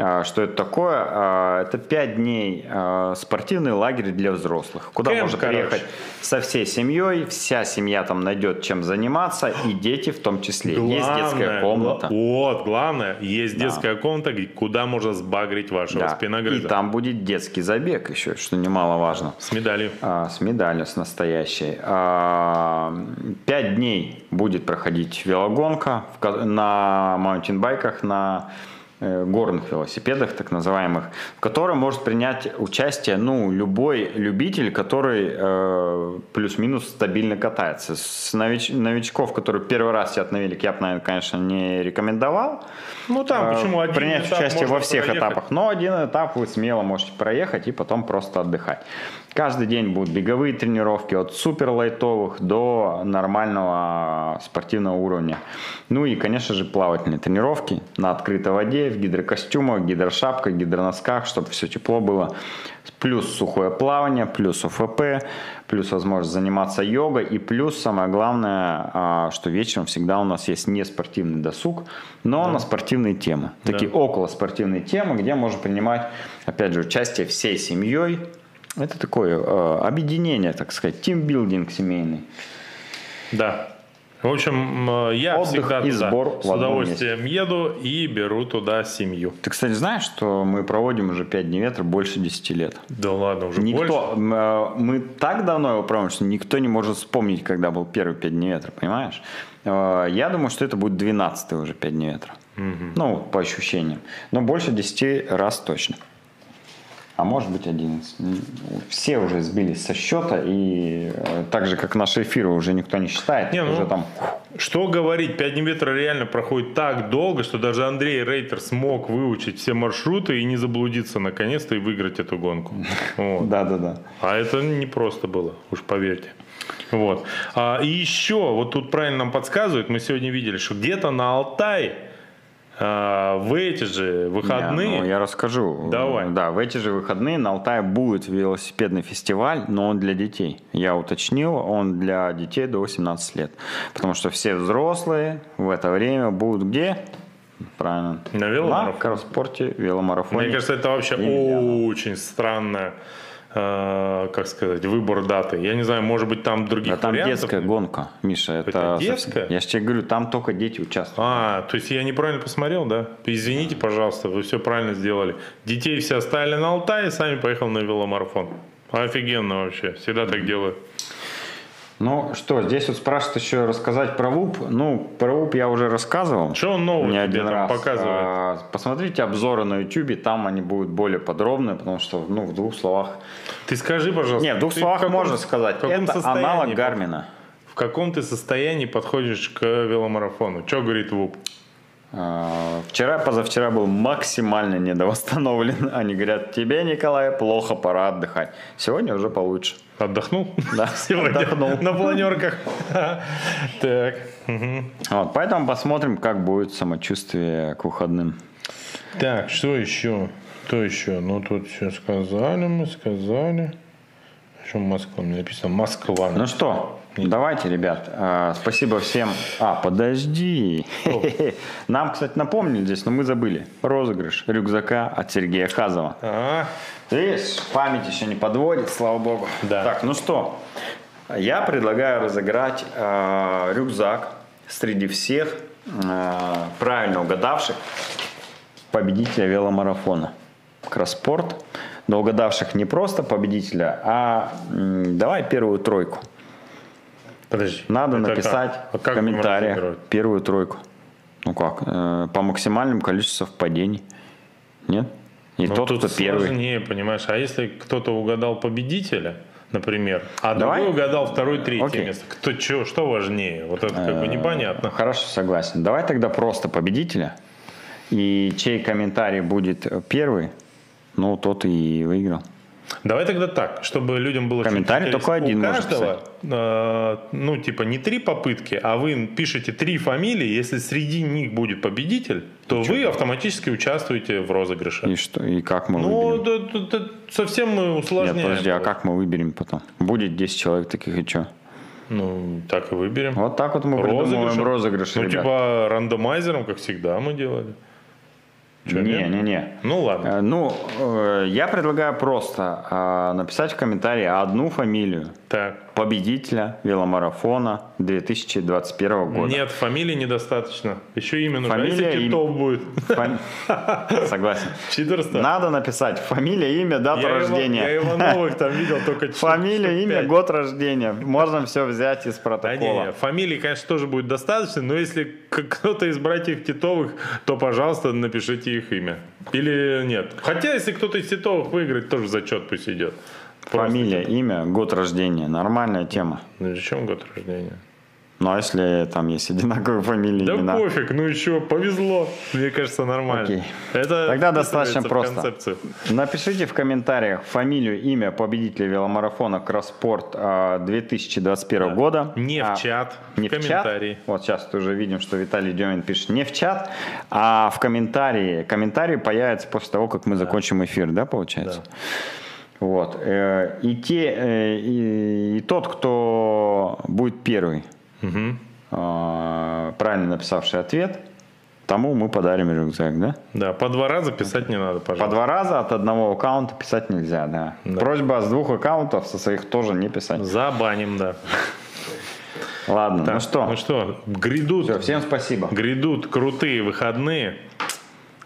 А, Что это такое? А, Это 5 дней а, спортивный лагерь для взрослых, куда Кемп, можно короче. приехать со всей семьей, вся семья там найдет чем заниматься, и дети в том числе. Есть детская комната. Вот, главное, есть Да. детская комната, куда можно сбагрить вашего Да. И спиногрыза. там будет детский забег еще, что немаловажно. С медалью. А, с медалью, с настоящей. А, Пять дней будет проходить велогонка на маунтинбайках, на горных велосипедах, так называемых, в котором может принять участие ну, любой любитель, который э, плюс-минус стабильно катается. С нович- новичков, которые первый раз сидят на велике, я бы, наверное, конечно, не рекомендовал. Ну там, Э, почему один принять участие во всех проехать. этапах. Но один этап вы смело можете проехать и потом просто отдыхать. Каждый день будут беговые тренировки от супер лайтовых до нормального спортивного уровня. Ну и, конечно же, плавательные тренировки на открытой воде, в гидрокостюмах, гидрошапках, гидроносках, чтобы все тепло было. Плюс сухое плавание, плюс ОФП, плюс возможность заниматься йогой и плюс самое главное, а, что вечером всегда у нас есть не спортивный досуг, но на спортивные темы. Такие около спортивные темы, где можно принимать, опять же, участие всей семьей. Это такое э, объединение, так сказать, тимбилдинг семейный. Да. В общем, я Отдых всегда и туда сбор с удовольствием еду и беру туда семью. Ты, кстати, знаешь, что мы проводим уже 5 дней ветра больше 10 лет? Да ладно, уже больше. Никто, м, э, мы так давно его проводим, что никто не может вспомнить, когда был первый 5 дней ветра, понимаешь? Э, Я думаю, что это будет 12 уже 5 дней ветра. Ну, по ощущениям. Но больше 10 раз точно. А может быть 11. М, Все уже сбились со счета, и э, так же, как наши эфиры, уже никто не считает. Не, ну, уже там Что говорить, 5 дней ветра реально проходит так долго, что даже Андрей Рейтер смог выучить все маршруты и не заблудиться наконец-то и выиграть эту гонку. Да-да-да. А это не просто было, уж поверьте. Вот. А, и еще, вот тут правильно нам подсказывают, мы сегодня видели, что где-то на Алтае а, в эти же выходные... Не, ну, я расскажу. Давай. Да, в эти же выходные на Алтае будет велосипедный фестиваль, но он для детей. Я уточнил, он для детей до 18 лет. Потому что все взрослые в это время будут где? Правильно. На веломарафоне. На кросспорте, веломарафоне. Мне кажется, это вообще очень странная э, как сказать, выбор даты. Я не знаю, может быть, там других А там вариантов детская гонка, Миша. Это, Это детская? Я же тебе говорю, там только дети участвуют. А, то есть я неправильно посмотрел, да? Извините, пожалуйста, вы все правильно сделали. Детей все оставили на Алтае, сами поехал на веломарафон. Офигенно вообще, всегда так делаю. Ну что, здесь вот спрашивают еще рассказать про ВУП. Ну, про ВУП я уже рассказывал. Что он нового не один раз. показывает? А, Посмотрите обзоры на YouTube, там они будут более подробные, потому что, ну, в двух словах. Ты скажи, пожалуйста. Не, в двух словах каком- можно сказать. в Это аналог Гармина. В каком ты состоянии подходишь к веломарафону? Что говорит ВУП? А, Вчера, позавчера был максимально недовосстановлен. Они говорят, тебе, Николай, плохо, пора отдыхать. Сегодня уже получше. Отдохнул? Да, Сегодня отдохнул. на планерках. Так. Вот, поэтому посмотрим, как будет самочувствие к выходным. Так, что еще? Что еще? Ну, тут все сказали мы, сказали. Что Москва? Мне написано Москва. Ну что, давайте, ребят, а, спасибо всем. А, подожди. Нам, кстати, напомнили здесь, но мы забыли. Розыгрыш рюкзака от Сергея Хазова. А, Видишь, память еще не подводит, слава богу. Да. Так, ну что, я предлагаю разыграть э, рюкзак среди всех э, правильно угадавших победителя веломарафона. Кросспорт. Но угадавших не просто победителя, а м, давай первую тройку. Подожди. Надо Это написать как? А в как мы комментариях первую тройку. Ну как? э, по максимальному количеству совпадений. Нет? И Ну, тот, тут кто первый. сложнее, понимаешь. А если кто-то угадал победителя, например, а Давай. другой угадал второе, третье Окей. место, кто чё, что важнее? Вот это как бы непонятно. Хорошо, согласен. Давай тогда просто победителя. И чей комментарий будет э, первый, ну, тот и выиграл. Давай тогда так, чтобы людям было Комментарий только один У каждого, э, ну, типа, не три попытки, а вы пишете три фамилии. Если среди них будет победитель, то вы автоматически участвуете в розыгрыше. И что? И как мы Ну, выберем? да- да- да совсем мы Нет, усложняем. подожди, а как мы выберем потом? Будет 10 человек таких и что? Ну, так и выберем. Вот так вот мы придумываем розыгрыш, Ну, ребят. типа рандомайзером, как всегда мы делали. Чё, не, нет? не, не. Ну, ладно. Э, Ну, э, я предлагаю просто э, написать в комментарии одну фамилию Так. победителя веломарафона 2021 года. Нет, фамилии недостаточно. Еще имя нужно. А Фамилия, если. Титов будет? Фами- Согласен. 400. Надо написать фамилия, имя, дата Я его- рождения. Я Ивановых там видел только Фамилия, имя, год рождения. Можно все взять из Да протокола. не, фамилии, конечно, тоже будет достаточно, но если кто-то из братьев Титовых, то, пожалуйста, напишите их имя. Или нет. Хотя, если кто-то из Титовых выиграет, тоже зачет пусть идет. Просто. Фамилия, имя, год рождения. Нормальная тема. Ну, при чем год рождения? Ну, а если там есть одинаковые фамилии, Да имена? пофиг, ну еще повезло. Мне кажется, нормально. Окей. Это Тогда достаточно просто. концепцию. Напишите в комментариях фамилию, имя победителя веломарафона Кросспорт а, 2021 года. Не А, в чат, Не в в чат. комментарии. Вот сейчас уже видим, что Виталий Демин пишет не в чат, а в комментарии. Комментарий появится после того, как мы закончим эфир, да, получается? Вот. Э, И, те, э, и, и тот, кто будет первый, Э, правильно написавший ответ, тому мы подарим рюкзак, да? Да, по два раза писать не надо, По пожалуйста. два раза от одного аккаунта писать нельзя, да. Да. Просьба с двух аккаунтов со своих тоже не писать. Забаним, да. Ладно, Так, ну что, Ну что, грядут, Всё, всем спасибо. грядут крутые выходные.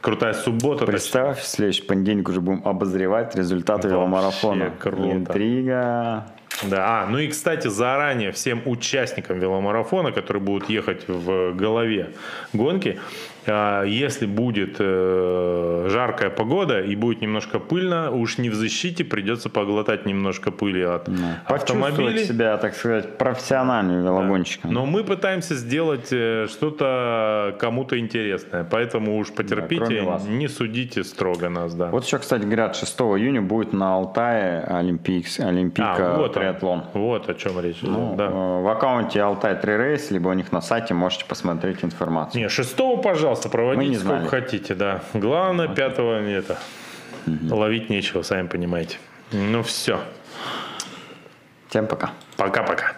Крутая суббота. Представь, в следующий понедельник уже будем обозревать результаты Вообще веломарафона. круто. Интрига. Да, а, ну и, кстати, заранее всем участникам веломарафона, которые будут ехать в голове гонки, если будет э, жаркая погода и будет немножко пыльно, уж не в защите, придется поглотать немножко пыли от Почувствовать автомобилей. себя, так сказать, профессиональным велогонщиком. Но мы пытаемся сделать э, что-то кому-то интересное, поэтому уж потерпите, вас. не судите строго нас, да. Вот еще, кстати, говорят, 6 июня будет на Алтае Олимпикс, Олимпика А, вот он. триатлон. Вот о чем речь. Ну, да. э, В аккаунте Алтай Tri Race, либо у них на сайте можете посмотреть информацию. Не, шестого, пожалуйста, Мы проводите не сколько знали. хотите, да. Главное, пятого не это. Ловить нечего, сами понимаете. Ну все. Всем пока. Пока-пока.